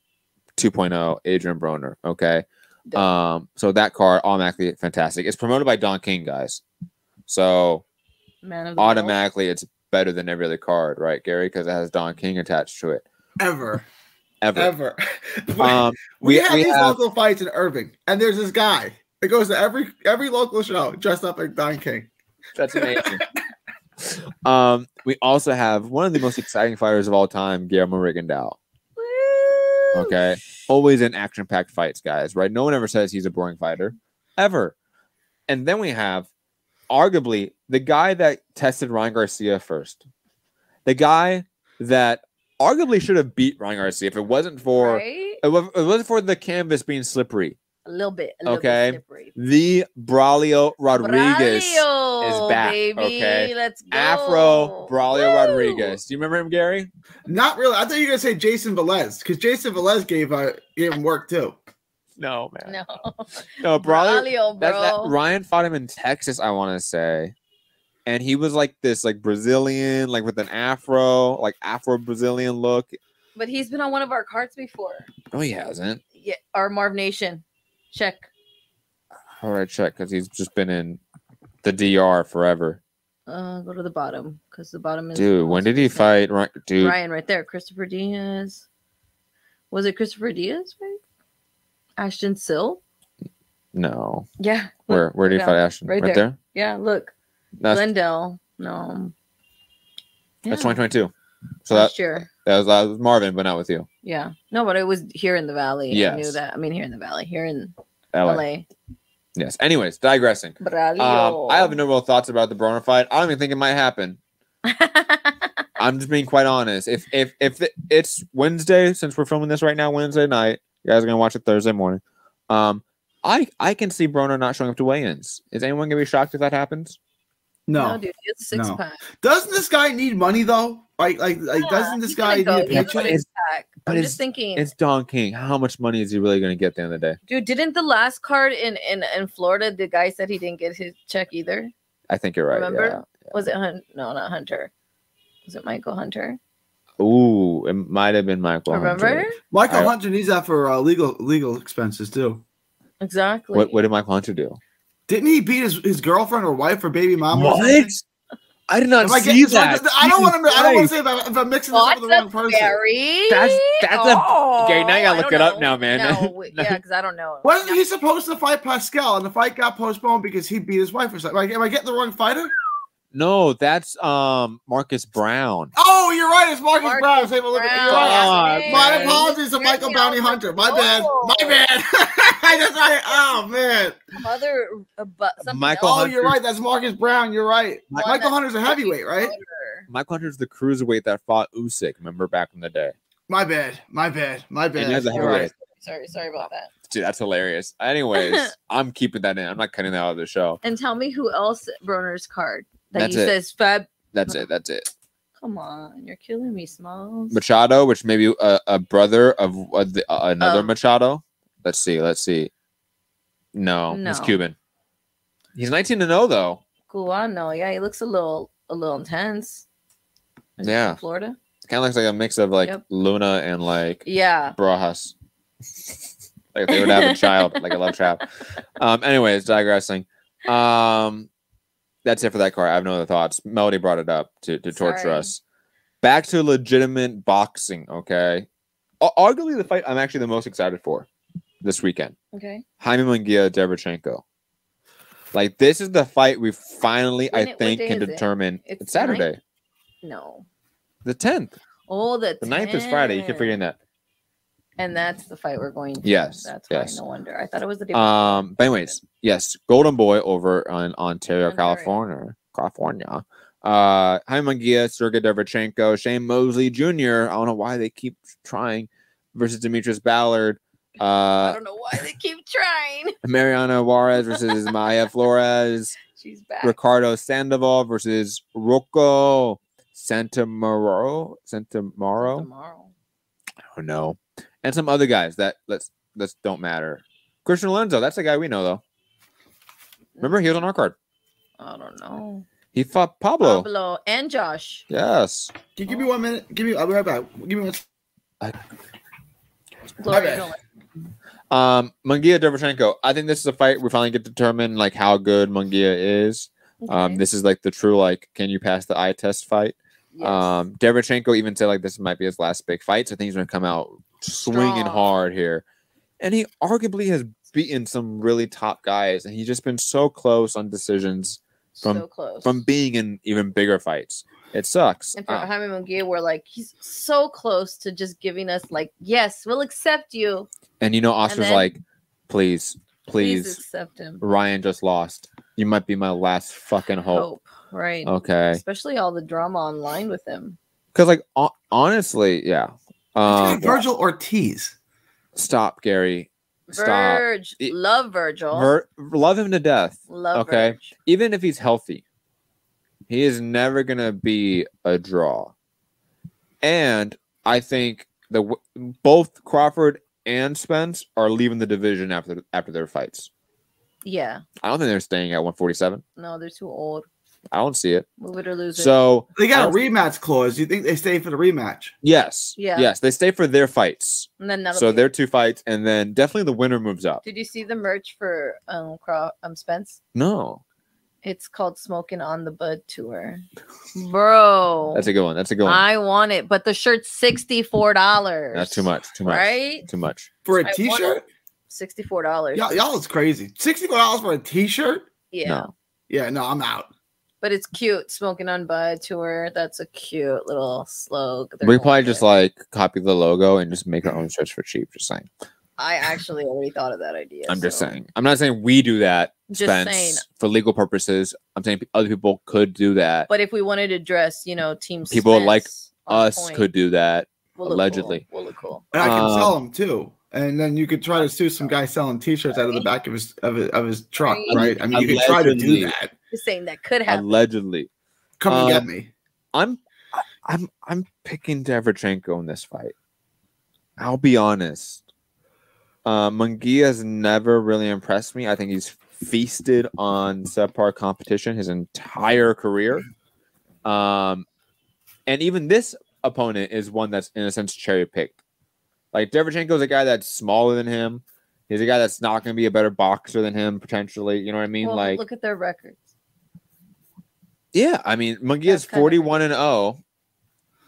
2.0 oh, Adrian Broner. Okay. Dope. Um. So that card automatically fantastic. It's promoted by Don King, guys. So Man of the world. automatically it's better than every other card, right, Gary? Because it has Don King attached to it. ever, Ever. ever. Um. we, we- have we these have- local fights in Irving, and there's this guy that goes to every every local show dressed up like Don King. That's amazing. um. We also have one of the most exciting fighters of all time, Guillermo Rigondeaux. Okay. Always in action packed fights, guys, right? No one ever says he's a boring fighter, ever. And then we have arguably the guy that tested Ryan Garcia first. The guy that arguably should have beat Ryan Garcia if it wasn't for Right? it it wasn't for the canvas being slippery. A little bit. A little Okay. Bit slippery. The Braulio Rodriguez. Braulio, back, baby. okay? Let's go. Afro Braulio Woo! Rodriguez. Do you remember him, Gary? Not really. I thought you were gonna say Jayson Velez because Jayson Velez gave uh, gave him work too. No, man. No. No, Braulio. Braulio, That, bro. that Ryan fought him in Texas, I want to say, and he was like this, like Brazilian, like with an afro, like Afro Brazilian look. but he's been on one of our cards before. No, he hasn't. Yeah, our Marv Nation. Check. Would I check? Because he's just been in the DR forever, Uh, go to the bottom because the bottom is. dude. When did he fight? Right, dude. Ryan, right there. Christopher Diaz. Was it Christopher Diaz? Right. Ashton Sill. No, Yeah. look, where where did he yeah, fight Ashton? right Right, there. there. Yeah. Look. That's Glendale. No. that's Yeah, 2022. So that last year. that was, that was Marvin, but not with you. Yeah. No, but it was here in the valley. I knew that. I mean, here in the valley, here in LA. LA. Yes. Anyways, digressing. Um, I have no real thoughts about the Broner fight. I don't even think it might happen. I'm just being quite honest. If if if the- it's Wednesday, since we're filming this right now, Wednesday night, you guys are gonna watch it Thursday morning. Um, I I can see Broner not showing up to weigh-ins. Is anyone gonna be shocked if that happens? No, no, dude, he has six No. pack. doesn't this guy need money though? Like, like, like Yeah, doesn't this guy need a He has a paycheck? It's- pack. but I'm it's- just thinking, It's Don King. How much money is he really gonna get at the end of the day? dude. Didn't the last card in in in Florida, the guy said he didn't get his check either? I think you're right. Remember? Was it Hun- no, not Hunter? Was it Michael Hunter? Yeah. Ooh, it might have been Michael. Remember? Hunter. Michael I- Hunter needs that for uh, legal legal expenses too. Exactly. What what did Michael Hunter do? Didn't he beat his, his girlfriend or wife or baby mama? or What? I did not Am I see getting- that. I don't want to. I don't want to say if, I, if I'm mixing this up with the wrong person. Gary? That's- that's a- oh, Gary, now you gotta look don't it up now, man. No, w- yeah, because I don't know. Wasn't he supposed to fight Pascal and the fight got postponed because he beat his wife or something? Like, am I getting the wrong fighter? No, that's um Marcus Browne. Oh, you're right. It's Marcus, Marcus Browne. Save a look. You're right. Oh, My man. apologies to Michael me Bounty. Hunter. My bad. Oh. My bad. That's right. Oh man. Mother, uh, but Michael else. Oh, you're right. That's Marcus Browne. You're right. Mi- Michael Hunter's a heavyweight, right? Michael Hunter's the cruiserweight that fought Usyk. Remember back in the day? My bad. My bad. My bad. And as a right. heavyweight. Sorry, sorry about that. Dude, that's hilarious. Anyways, I'm keeping that in. I'm not cutting that out of the show. And tell me who else Broner's card that That's he it. says Fab. That's it. That's it. Come on, you're killing me, Smalls. Machado, which may be a, a brother of uh, the, uh, another Um, Machado. Let's see. Let's see. No, he's Cuban. He's 19 to 0 though. Cubano, yeah, he looks a little, a little intense. Is Yeah. Florida. Kind of looks like a mix of like Yep. Luna and like Yeah, Brajas. like if they would have a child, like a love trap. Um, anyways, digressing. Um, that's it for that card. I have no other thoughts. Melody brought it up to, to torture Sorry. us. Back to legitimate boxing, okay? Arguably the fight I'm actually the most excited for this weekend. okay. Jaime Munguia, Derevchenko. Like this is the fight we finally, When I it- think, can is it? determine. It's It's, the ninth? Saturday, No. the 10th. Oh, the The 9th is Friday. You keep 10th. forgetting that. And that's the fight we're going to. Yes, That's why. yes. No wonder. I thought it was the day. Um, but anyways, yes, Golden Boy over in Ontario, Ontario. California. California. Uh Jaime Munguia, Sergey Derevchenko, Shane Mosley Jr. I don't know why they keep trying. versus Demetrius Ballard. I Uh, don't know why they keep trying. Mariana Juarez versus Maya Flores. She's back. Ricardo Sandoval versus Rocco Santamaro. Santamaro. Tomorrow. I don't know. And some other guys that let's let's don't matter. Christian Lorenzo, that's the guy we know though. Remember, he was on our card. I don't know. He fought Pablo. Pablo and Josh. Yes. Can you give me one minute? Give me. I'll be right back. Give me one. Gloria bad. Nolan. Um, Munguia Derevchenko. I think this is a fight we finally get to determine like how good Munguia is. Um, this is like the true like, can you pass the eye test fight? Yes. Um, Derevchenko even said like this might be his last big fight, so I think he's gonna come out swinging Strong. hard here. And he arguably has beaten some really top guys, and he's just been so close on decisions from- so close. from being in even bigger fights. It sucks. and for Uh, Jaime Munguia, we're like, he's so close to just giving us like, yes, we'll accept you. and you know, Oscar's then- like, please, Please, please, accept him. Ryan just lost. You might be my last fucking hope. Hope. Right. Okay. Especially all the drama online with him. Because like ho- honestly, yeah. Um, Vergil Ortiz. stop, Gary. Stop. Verge. It- Love Vergil. Ver- love him to death. Love okay. Verge. Even if he's healthy, he is never gonna be a draw. And I think the both Crawford and Spence are leaving the division after after their fights. Yeah. I don't think they're staying at 147. No, they're too old. I don't see it. Move it or lose it. So They got a rematch clause. You think they stay for the rematch? yes, Yeah. yes, they stay for their fights. and then So be- their two fights, and then definitely the winner moves up. Did you see the merch for um, Craw- um Spence? No, It's called Smoking on the Bud Tour. Bro. that's a good one. That's a good one. I want it, but the shirt's $64. That's too much. Too much. Right? Too much. For I a want t-shirt? $64. Y'all, y'all is crazy. Sixty-four dollars for a t-shirt? yeah. No. Yeah, no, I'm out. But it's cute. Smoking on Bud Tour. That's a cute little slog. We probably just like copy the logo and just make our own shirts for cheap. Just saying. I actually already thought of that idea. I'm just so- saying. I'm not saying we do that, Just Spence, saying. for legal purposes. I'm saying other people could do that. But if we wanted to dress, you know, Team People like Spence on Us point, could do that. we'll look allegedly. Cool. We'll look cool. And I can Um, sell them too. And then you could try to sue some guy selling t-shirts out of the back of his of his, of his truck, Right. right? I mean, you could try to do that. Just saying that could happen. Allegedly. Come and get Um, me. I'm I- I'm I'm picking Deverchenko in this fight. I'll be honest. Uh, Munguia's never really impressed me. I think he's feasted on subpar competition his entire career. Um, and even this opponent is one that's in a sense cherry picked. Like Deverchenko is a guy that's smaller than him. He's a guy that's not going to be a better boxer than him potentially. You know what I mean? well, like look at their records. Yeah, I mean, Munguia's That's kind of 41 and 0.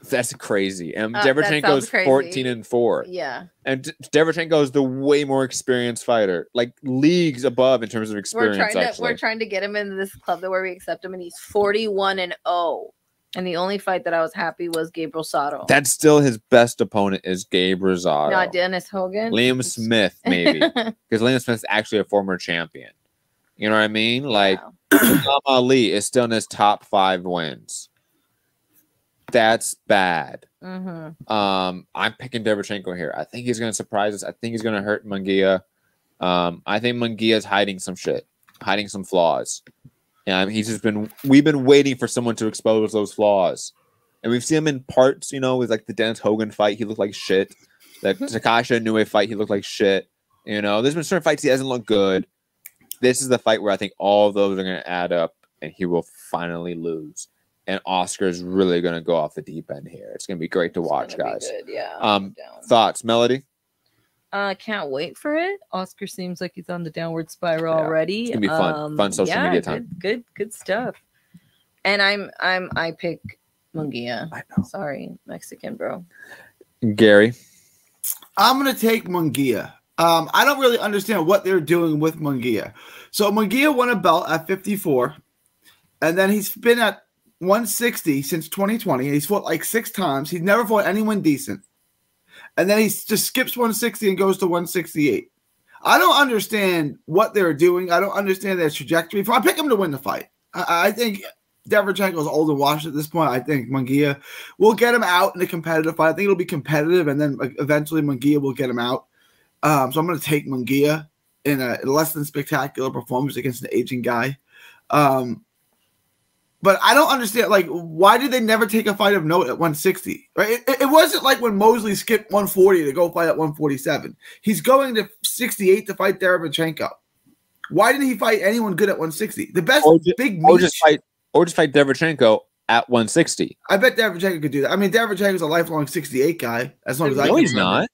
That's crazy. And Uh, Deverchenko's 14 and 4. Yeah. And Deverchenko is the way more experienced fighter, like leagues above in terms of We're experience. trying to we're trying to get him into this club that where we accept him and he's 41 and 0. And the only fight that I was happy was Gabriel Sato. That's still his best opponent is Gabe Rosado. not Dennis Hogan. Liam Smith, maybe. Because Liam Smith's actually a former champion. You know what I mean? Like Wow. Ali is still in his top five wins. That's bad. Mhm. Um, I'm picking Deverchenko here. I think he's going to surprise us. I think he's going to hurt Munguia. Um, I think Munguia's hiding some shit, hiding some flaws. And he's just been. We've been waiting for someone to expose those flaws, and we've seen him in parts. You know, with like the Dennis Hogan fight, he looked like shit. That Takeshi Inoue fight, he looked like shit. You know, there's been certain fights he hasn't looked good. This is the fight where I think all of those are going to add up, and he will finally lose. And Oscar's really going to go off the deep end here. It's going to be great to It's watch, gonna be guys. good, Yeah. Um. Thoughts, Melody? Uh, can't wait for it. Oscar seems like he's on the downward spiral Yeah, already. it's gonna be fun. Fun social yeah, media time. Good, good, good stuff. And I'm, I'm, I pick Munguia. I know. Sorry, Mexican bro. Gary. I'm gonna take Munguia. Um, I don't really understand what they're doing with Munguia. So Munguia won a belt at 54, and then he's been at 160 since 2020. He's fought like six times. He's never fought anyone decent, and then he just skips 160 and goes to 168. I don't understand what they're doing. I don't understand their trajectory. I pick him to win the fight. I, I think Derevchenko's old and washed at this point. I think Munguia will get him out in a competitive fight. I think it'll be competitive, and then eventually Munguia will get him out. Um, so I'm going to take Munguia in a less than spectacular performance against an aging guy. Um, but I don't understand. Like, why did they never take a fight of note at 160? Right? It, it wasn't like when Mosley skipped 140 to go fight at 147. He's going to 68 to fight Derevchenko. Why didn't he fight anyone good at 160? The best Or ju- big or just fight, or just fight Derevchenko at 160. I bet Derevchenko could do that. I mean, Derevchenko's a lifelong 68 guy. As long as I No, he's remember. not.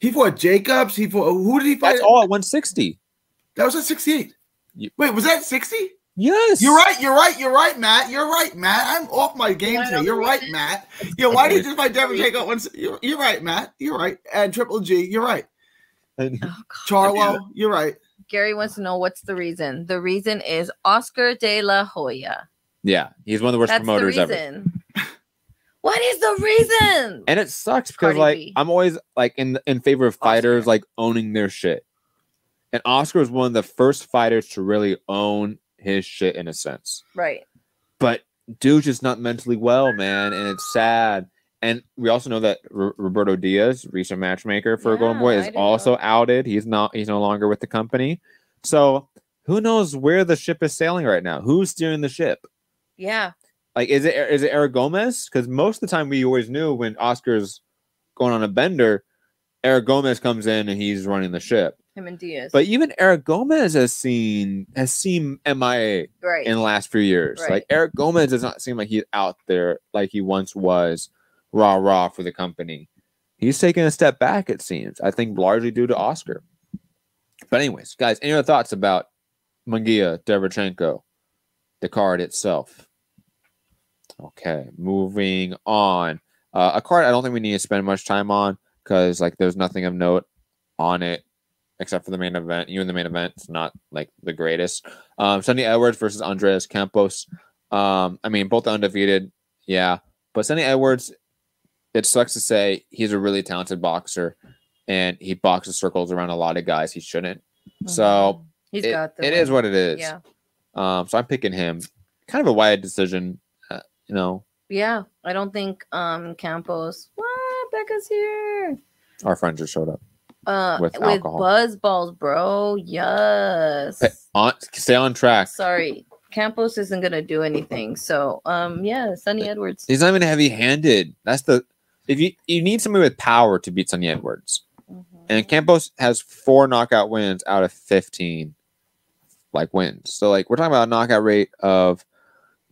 He fought Jacobs. He fought who did he fight? That's all at 160. That was at 68. You- Wait, was that 60? Yes. You're right. You're right. You're right, Matt. You're right, Matt. I'm off my game today. You're right. Matt. Yeah, why did you just fight Derevchenko? Once you're, you're right, Matt. You're right. And Triple G, you're right. Oh, God. Charlo, you're right. Gary wants to know what's the reason. The reason is Oscar de la Hoya. Yeah, he's one of the worst That's the promoters ever. What is the reason? And it sucks because Cardi like B. I'm always like in in favor of fighters Oscar. like owning their shit. And Oscar was one of the first fighters to really own his shit in a sense. right. But dude's just not mentally well, man, and it's sad. And we also know that R- Roberto Diaz, recent matchmaker for Golden Boy, is didn't know also outed. He's not. He's no longer with the company. So who knows where the ship is sailing right now? Who's steering the ship? Yeah. Like, is it is it Eric Gomez? Because most of the time we always knew when Oscar's going on a bender, Eric Gomez comes in and he's running the ship. Him and Diaz. But even Eric Gomez has seen has seen MIA right. in the last few years. Right. Like Eric Gomez does not seem like he's out there like he once was, rah rah for the company. He's taking a step back, it seems. I think largely due to Oscar. But anyways, guys, any other thoughts about Munguia, Derevchenko, the card itself? Okay, moving on. Uh, a card I don't think we need to spend much time on because like there's nothing of note on it except for the main event. Even the main event, it's not like the greatest. Um, Sunny Edwards versus Andreas Campos. Um, I mean, both undefeated, yeah. But Sunny Edwards, it sucks to say he's a really talented boxer, and he boxes circles around a lot of guys he shouldn't. So Mhm. He's it, got the it is what it is. Yeah. Um, so I'm picking him. Kind of a wide decision, you know. Yeah. I don't think um Campos. What? Becca's here. Our friend just showed up. Uh With with, buzz balls, bro. Yes. Hey, on, stay on track. Sorry. Campos isn't gonna do anything. So um yeah, Sunny Edwards. He's not even heavy-handed. That's the if you you need somebody with power to beat Sunny Edwards. Mhm. And Campos has four knockout wins out of 15 like wins. So like we're talking about a knockout rate of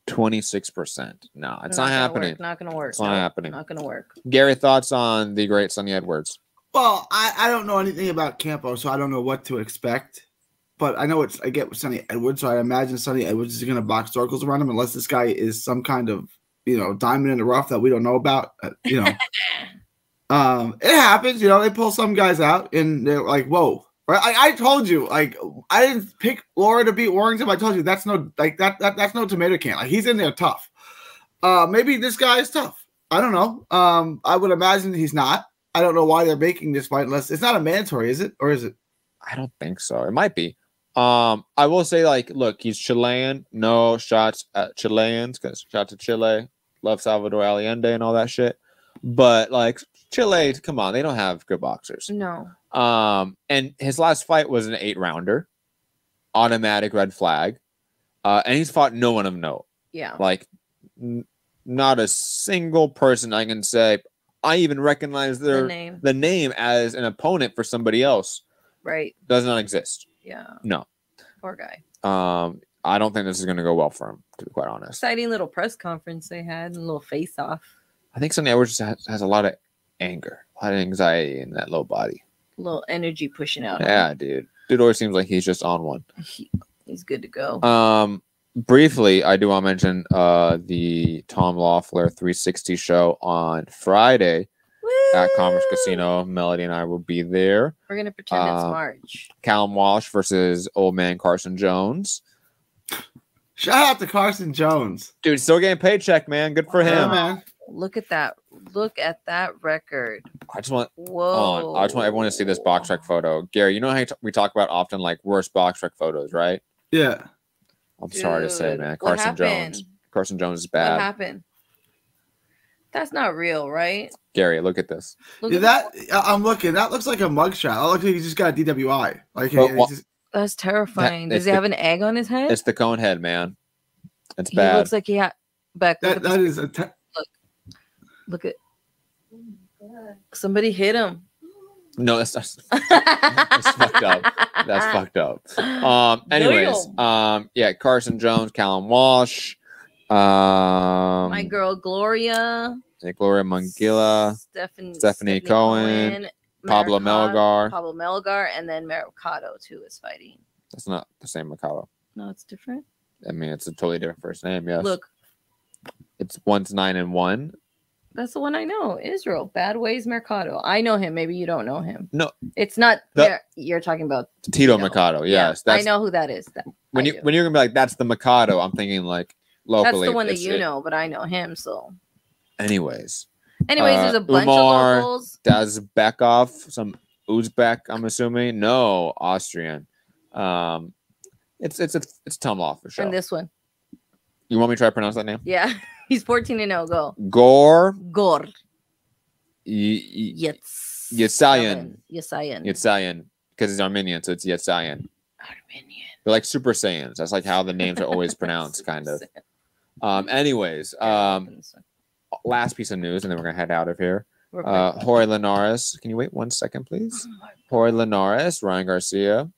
26%. No, it's not, gonna happening. Work, Not gonna work. It's not no, happening. Not gonna work. Gary, thoughts on the great Sunny Edwards? Well, I, I don't know anything about Campo, so I don't know what to expect. But I know it's I get with Sunny Edwards, so I imagine Sunny Edwards is going to box circles around him unless this guy is some kind of you know diamond in the rough that we don't know about. uh, you know, um, it happens. You know, they pull some guys out and they're like, "Whoa!" Right? I, I told you, like, I didn't pick Lara to beat Warrington. But I told you that's no like that, that that's no tomato can. Like he's in there tough. Uh, maybe this guy is tough. I don't know. Um, I would imagine he's not. I don't know why they're making this fight unless it's not a mandatory, is it? Or is it? I don't think so. It might be. Um, I will say, like, look, he's Chilean. No shots at Chileans because shout to Chile. Love Salvador Allende and all that shit. But like Chile, come on, they don't have good boxers. No. Um, and his last fight was an eight rounder, automatic red flag. Uh, and he's fought no one of note. Yeah. Like, n- not a single person I can say I even recognize The their name. the name as an opponent for somebody else Right. does not exist. Yeah. No. Poor guy. Um, I don't think this is going to go well for him, to be quite honest. Exciting little press conference they had, a little face off, I think Sunny Edwards has, has a lot of anger, a lot of anxiety in that low body. A little energy pushing out. Yeah, dude. Dude always seems like he's just on one. He, he's good to go. Um, briefly, I do want to mention uh the Tom Loeffler 360 show on Friday at Commerce Casino. Melody and I will be there. We're gonna pretend it's Uh, March. Callum Walsh versus old man Carson Jones. Shout out to Carson Jones. Dude, still getting paycheck, man. Good for Yeah, him. man. Look at that. Look at that record. I just want Whoa. on. I just want everyone to see this box rec photo. Gary, you know how t- we talk about often like worst box rec photos, right? Yeah. I'm sorry to say, man. Carson? Jones. Carson Jones is bad. What happened? That's not real, right? Gary, look at this. Look Yeah, at that I- I'm looking. That looks like a mugshot. That looks like he just got a DWI. Like Well, well- just- That's terrifying. it's Does he the- have an egg on his head? It's the cone head, man. It's bad. he bad. looks like he had. Beck, look, that, that is a. Te- look at. Somebody hit him. no, that's, that's That's fucked up. that's fucked up. Um. Anyways, um. Yeah, Carson Jones, Callum Walsh, um, My girl Gloria, Gloria Mungilla, Stephanie, Stephanie Cohen, Pablo Melgar. Pablo Melgar, and then Mercado too is fighting. That's not the same Mercado. No, it's different. I mean, it's a totally different first name. Yes. Look, it's one's nine and one. That's the one I know. Israel, Bad Ways Mercado. I know him. Maybe you don't know him. No. it's not. The- there. You're talking about. Tito Tito. Mercado. Yeah, Yes. that's I know who that is. That, when I you do. when you're gonna be like, that's the Mikado. I'm thinking like locally. That's the one that you it. know, but I know him. So, Anyways, anyways, Uh, there's a bunch Umar- of locals. Dzambekov, some Uzbek, I'm assuming. No, Austrian. Um, it's it's it's it's Tom off for sure. And this one, You want me to try to pronounce that name? yeah, he's 14 and 0. Go, Gor Gor. Y- Y- Yets. Yetsayan. Yetsayan. Yetsayan, because he's Armenian, so it's Yetsayan. Armenian. They're like Super Saiyans. That's like how the names are always pronounced, kind of. Um, anyways, um, last piece of news, and then we're gonna head out of here. Uh. Jorge Linares. Can you wait one second, please? Oh my Jorge Linares, Ryan Garcia,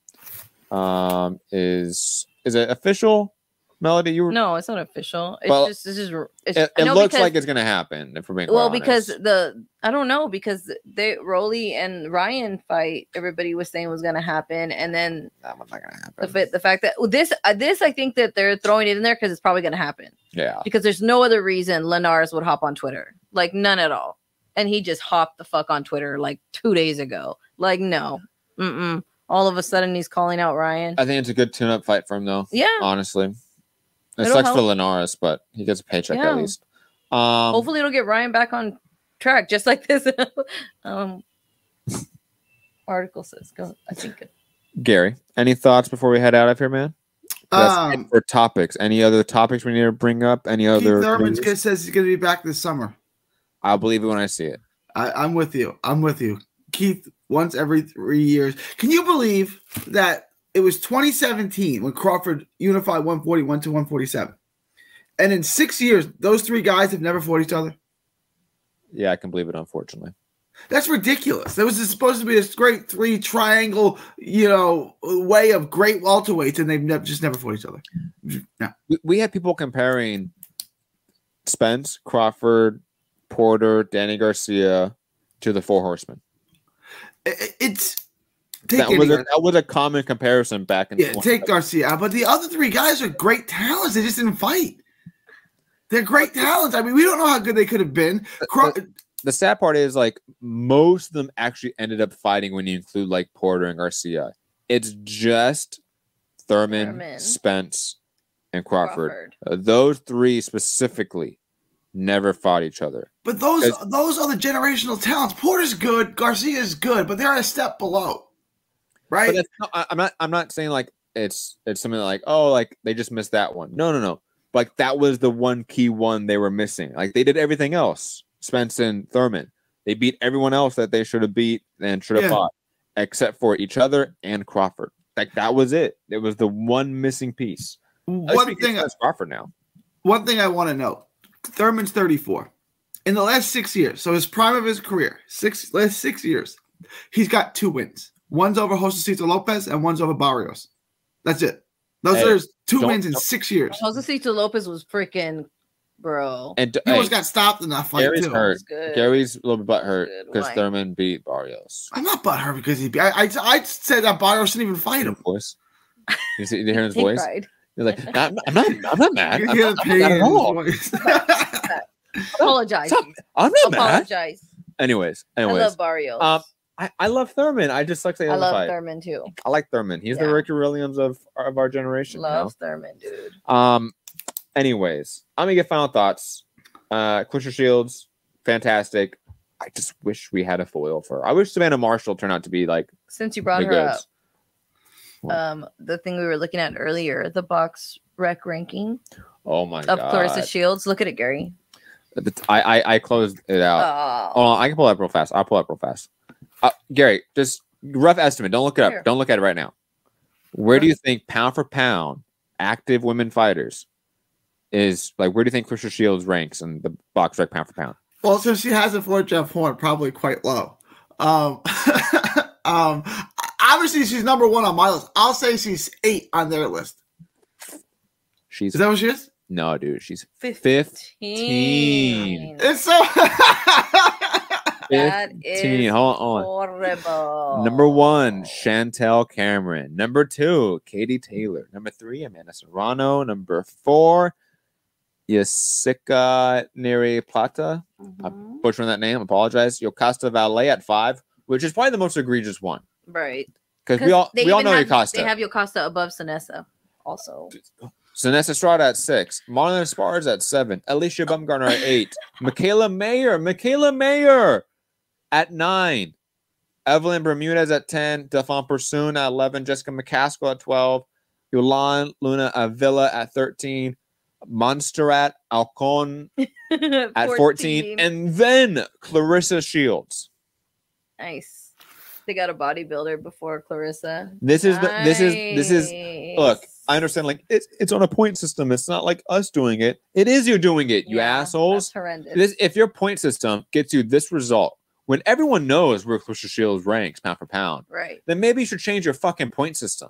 um, is is it official? Melody, you were. No, it's not official. It's Well, just it's just it's, it, it no, looks because- like it's gonna happen. If we're being well because the I don't know because they Rolly and Ryan fight everybody was saying was gonna happen and then that one's not gonna the happen. fa- the fact that this uh, this I think that they're throwing it in there because it's probably gonna happen yeah, because there's no other reason Linares would hop on Twitter like none at all and he just hopped the fuck on Twitter like two days ago like no mm mm all of a sudden he's calling out Ryan I think it's a good tune-up fight for him, though. yeah Honestly, it It'll sucks for help. Linares, but he gets a paycheck Yeah. at least. Um, hopefully it'll get Ryan back on track just like this um article says go I think Gary, any thoughts before we head out of here, man? Um, for topics. Any other topics we need to bring up? Any Keith other? Thurman's news? good says he's going to be back this summer. I'll believe it when I see it. I, I'm with you. I'm with you. Keith, once every three years. Can you believe that it was 2017 when Crawford unified 141 to 147? And in six years, those three guys have never fought each other. Yeah, I can believe it. Unfortunately, That's ridiculous. There was supposed to be this great three triangle, you know, way of great welterweights, and they've never just never fought each other. No. we, we had people comparing Spence, Crawford, Porter, Danny Garcia to the Four Horsemen. It's take That was, a, that was a common comparison back in. yeah, take Garcia but the other three guys are great talents. They just didn't fight. They're great talents. I mean, we don't know how good they could have been. Craw- the sad part is like most of them actually ended up fighting when you include like Porter and Garcia. It's just Thurman, Thurman. Spence, and Crawford. Crawford. Uh, those three specifically never fought each other. But those those are the generational talents. Porter's good, Garcia's good, but they're a step below, right? Not, I, I'm not. I'm not saying like it's it's something like oh like they just missed that one. No, no, no. Like that was the one key one they were missing. Like they did everything else. Spence and Thurman. They beat everyone else that they should have beat and should have Yeah. fought, except for each other and Crawford. Like that was it. It was the one missing piece. At least we one thing, trust Crawford now. one thing I want to know: Thurman's thirty-four. In the last six years, so his prime of his career, six last six years, he's got two wins. One's over Josesito Lopez, and one's over Barrios. That's it. Those Hey, are two wins in six years. Josesito Lopez was freaking bro. And He hey, almost got stopped in that fight Gary's too. hurt. Gary's a little bit butthurt Good. because Thurman beat Barrios. I'm not butthurt because he. I, I, I said that Barrios didn't even fight him. Voice. You see, you hear his He voice? cried. You're like, I'm, I'm not, I'm not mad. I'm not, I'm not mad at all. Apologize. Stop. I'm not mad. Apologize. Anyways, I love Barrios. um, I, I love Thurman. I just like the I love fight. Thurman too. I like Thurman. He's the Ricky Williams of of our generation. you know? Love Thurman, dude. Um. Anyways, I'm gonna get final thoughts. Uh, Clincher Shields, fantastic. I just wish we had a foil for. Her. I wish Savannah Marshall turned out to be like Since you brought her goods. up, What? um, the thing we were looking at earlier, the box rec ranking. Oh my god. of god! Claressa Shields. Look at it, Gary. I I closed it out. Oh, on, I can pull up real fast. I'll pull up real fast. Uh, Gary, just rough estimate. Don't look it up. Here. Don't look at it right now. Where do you think pound for pound active women fighters is like? Where do you think Claressa Shields ranks in the box rec pound for pound? Well, since she hasn't fought Jeff Horn, probably quite low. Um, um, obviously she's number one on my list. I'll say she's eight on their list. She's Is that what she is? no, dude. She's 15. It's so. That fifteen. is Hold on, horrible. Number one, Chantelle Cameron. Number two, Katie Taylor. Number three, Amanda Serrano. Number four, Jessica Nery Plata. Mhm. I'm butchering that name, apologize. Yokasta Valet at five, which is probably the most egregious one. Right. Because we all we all know have, Yokasta. They have Yokasta above Seniesa also. Seniesa Estrada at six, Marlen Esparza at seven, Alycia Baumgardner at eight, Mikaela Mayer, Mikaela Mayer at nine, Evelyn Bermudez at 10, Delfine Persoon at 11, Jessica McCaskill at 12, Yolan Luna Avila at 13, Montserrat Alcon at 14, and then Claressa Shields. nice. They got a bodybuilder before Claressa. This is the this is this is look, I understand like it's it's on a point system. It's not like us doing it. It is you doing it, you Yeah, assholes. Horrendous. This, if your point system gets you this result, when everyone knows where Claressa Shields ranks pound for pound, right. then maybe you should change your fucking point system.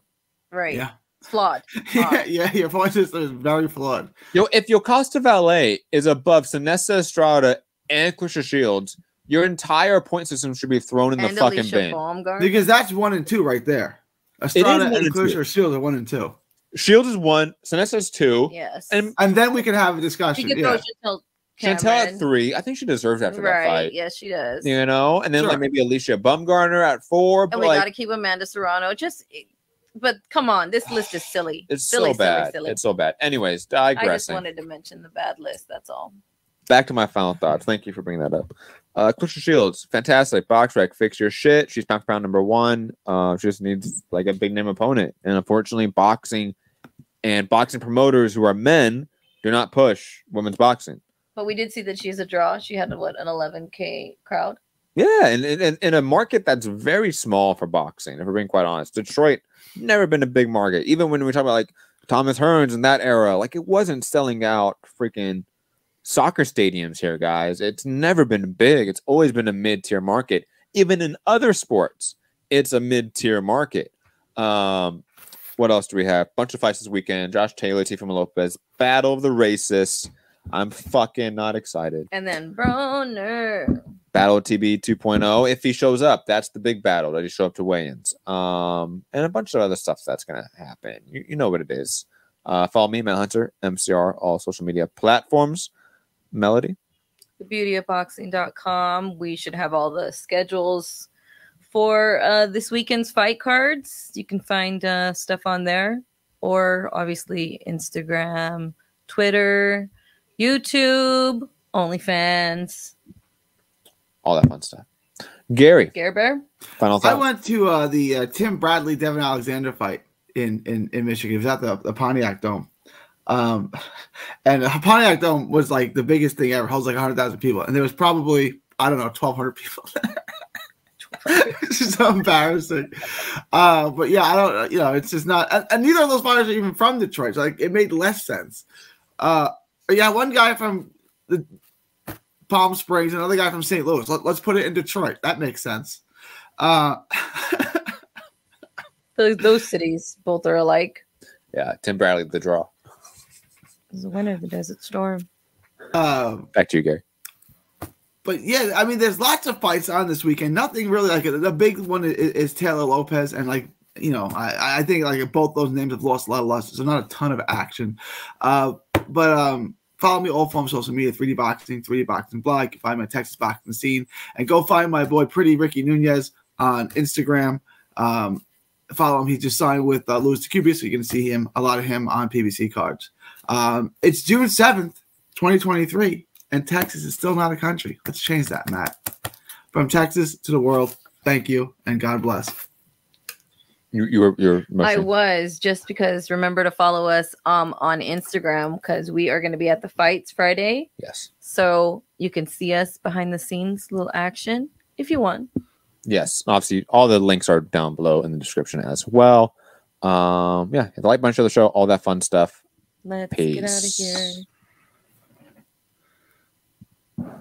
Right. yeah. It's flawed. yeah, yeah, your point system is very flawed. Yo, if Yokasta Valet is above Seniesa Estrada and Claressa Shields, your entire point system should be thrown in the and fucking bin. Baumgart. Because that's one and two right there. Estrada one and and Claressa. Shields are one and two. Shields is one, Seniesa is two, yes. and And then we can have a she discussion. could Yeah. throw Chantel Chantel at three. I think she deserves after that Right. fight. Yes, she does. You know, and then Sure. like maybe Alycia Baumgardner at four. and But we like, got to keep Amanda Serrano. Just, but come on, this list is silly. it's silly, so bad. Silly, silly. It's so bad. Anyways, digressing. I just wanted to mention the bad list. That's all. back to my final thoughts. Thank you for bringing that up. Uh, Claressa Shields, fantastic box rec. Fix your shit. She's pound for pound number one. Uh, she just needs like a big name opponent. And unfortunately, boxing and boxing promoters who are men do not push women's boxing. But we did see that she's a draw. She had what an 11k crowd. Yeah, and in, a market that's very small for boxing, if we're being quite honest. Detroit never been a big market. Even when we talk about like Thomas Hearns in that era, like it wasn't selling out freaking soccer stadiums here, guys. It's never been big. It's always been a mid-tier market. Even in other sports, it's a mid-tier market. Um, what else do we have? Bunch of fights this weekend. Josh Taylor, Teofimo Lopez, Battle of the Racists. I'm fucking not excited. And then Broner. Battle TB 2.0 if he shows up. That's the big battle. Does he show up to weigh-ins? Um, and a bunch of other stuff that's gonna happen. You, you know what it is. Uh, follow me, Matt Hunter, MCR, all social media platforms. Melody, thebeautyofboxing.com. We should have all the schedules for uh, this weekend's fight cards. You can find uh, stuff on there, or obviously Instagram, Twitter, YouTube, OnlyFans. all that fun stuff. Gary, Gare Bear. final thought. I went to uh, the uh, Tim Bradley Devon Alexander fight in in, in Michigan. It was at the, the Pontiac Dome. Um, and the Pontiac Dome was like the biggest thing ever. It holds like 100,000 people. And there was probably, I don't know, 1,200 people there. it's so embarrassing. Uh, but yeah, I don't, you know, it's just not, and, and neither of those fighters are even from Detroit. So like it made less sense. Uh, yeah, one guy from the Palm Springs, another guy from St. Louis. Let, us put it in Detroit. That makes sense. Uh, Those, those cities both are alike. yeah, Tim Bradley, the draw. Is the winner of the Desert Storm. um, Back to you, Gary. but yeah, I mean, there's lots of fights on this weekend. Nothing really like the big one is, is Taylor Lopez, and like you know, I, I think like both those names have lost a lot of luster, so not a ton of action. Uh, but um, follow me all from social media: 3D Boxing, 3D Boxing Blog. You can find my Texas boxing scene, and go find my boy Pretty Ricky Nunez on Instagram. Um, follow him; he just signed with uh, Louis DeCubas, so you can see him a lot of him on PBC cards. Um, it's June seventh, 2023 and Texas is still not a country. Let's change that, Matt. From Texas to the world, thank you and God bless. You, you were you're I was just because remember to follow us um on Instagram because we are going to be at the fights Friday. Yes. So you can see us behind the scenes, little action if you want. Yes, obviously all the links are down below in the description as well. Um, yeah, the light bunch of the show, all that fun stuff. Let's Peace. get out of here.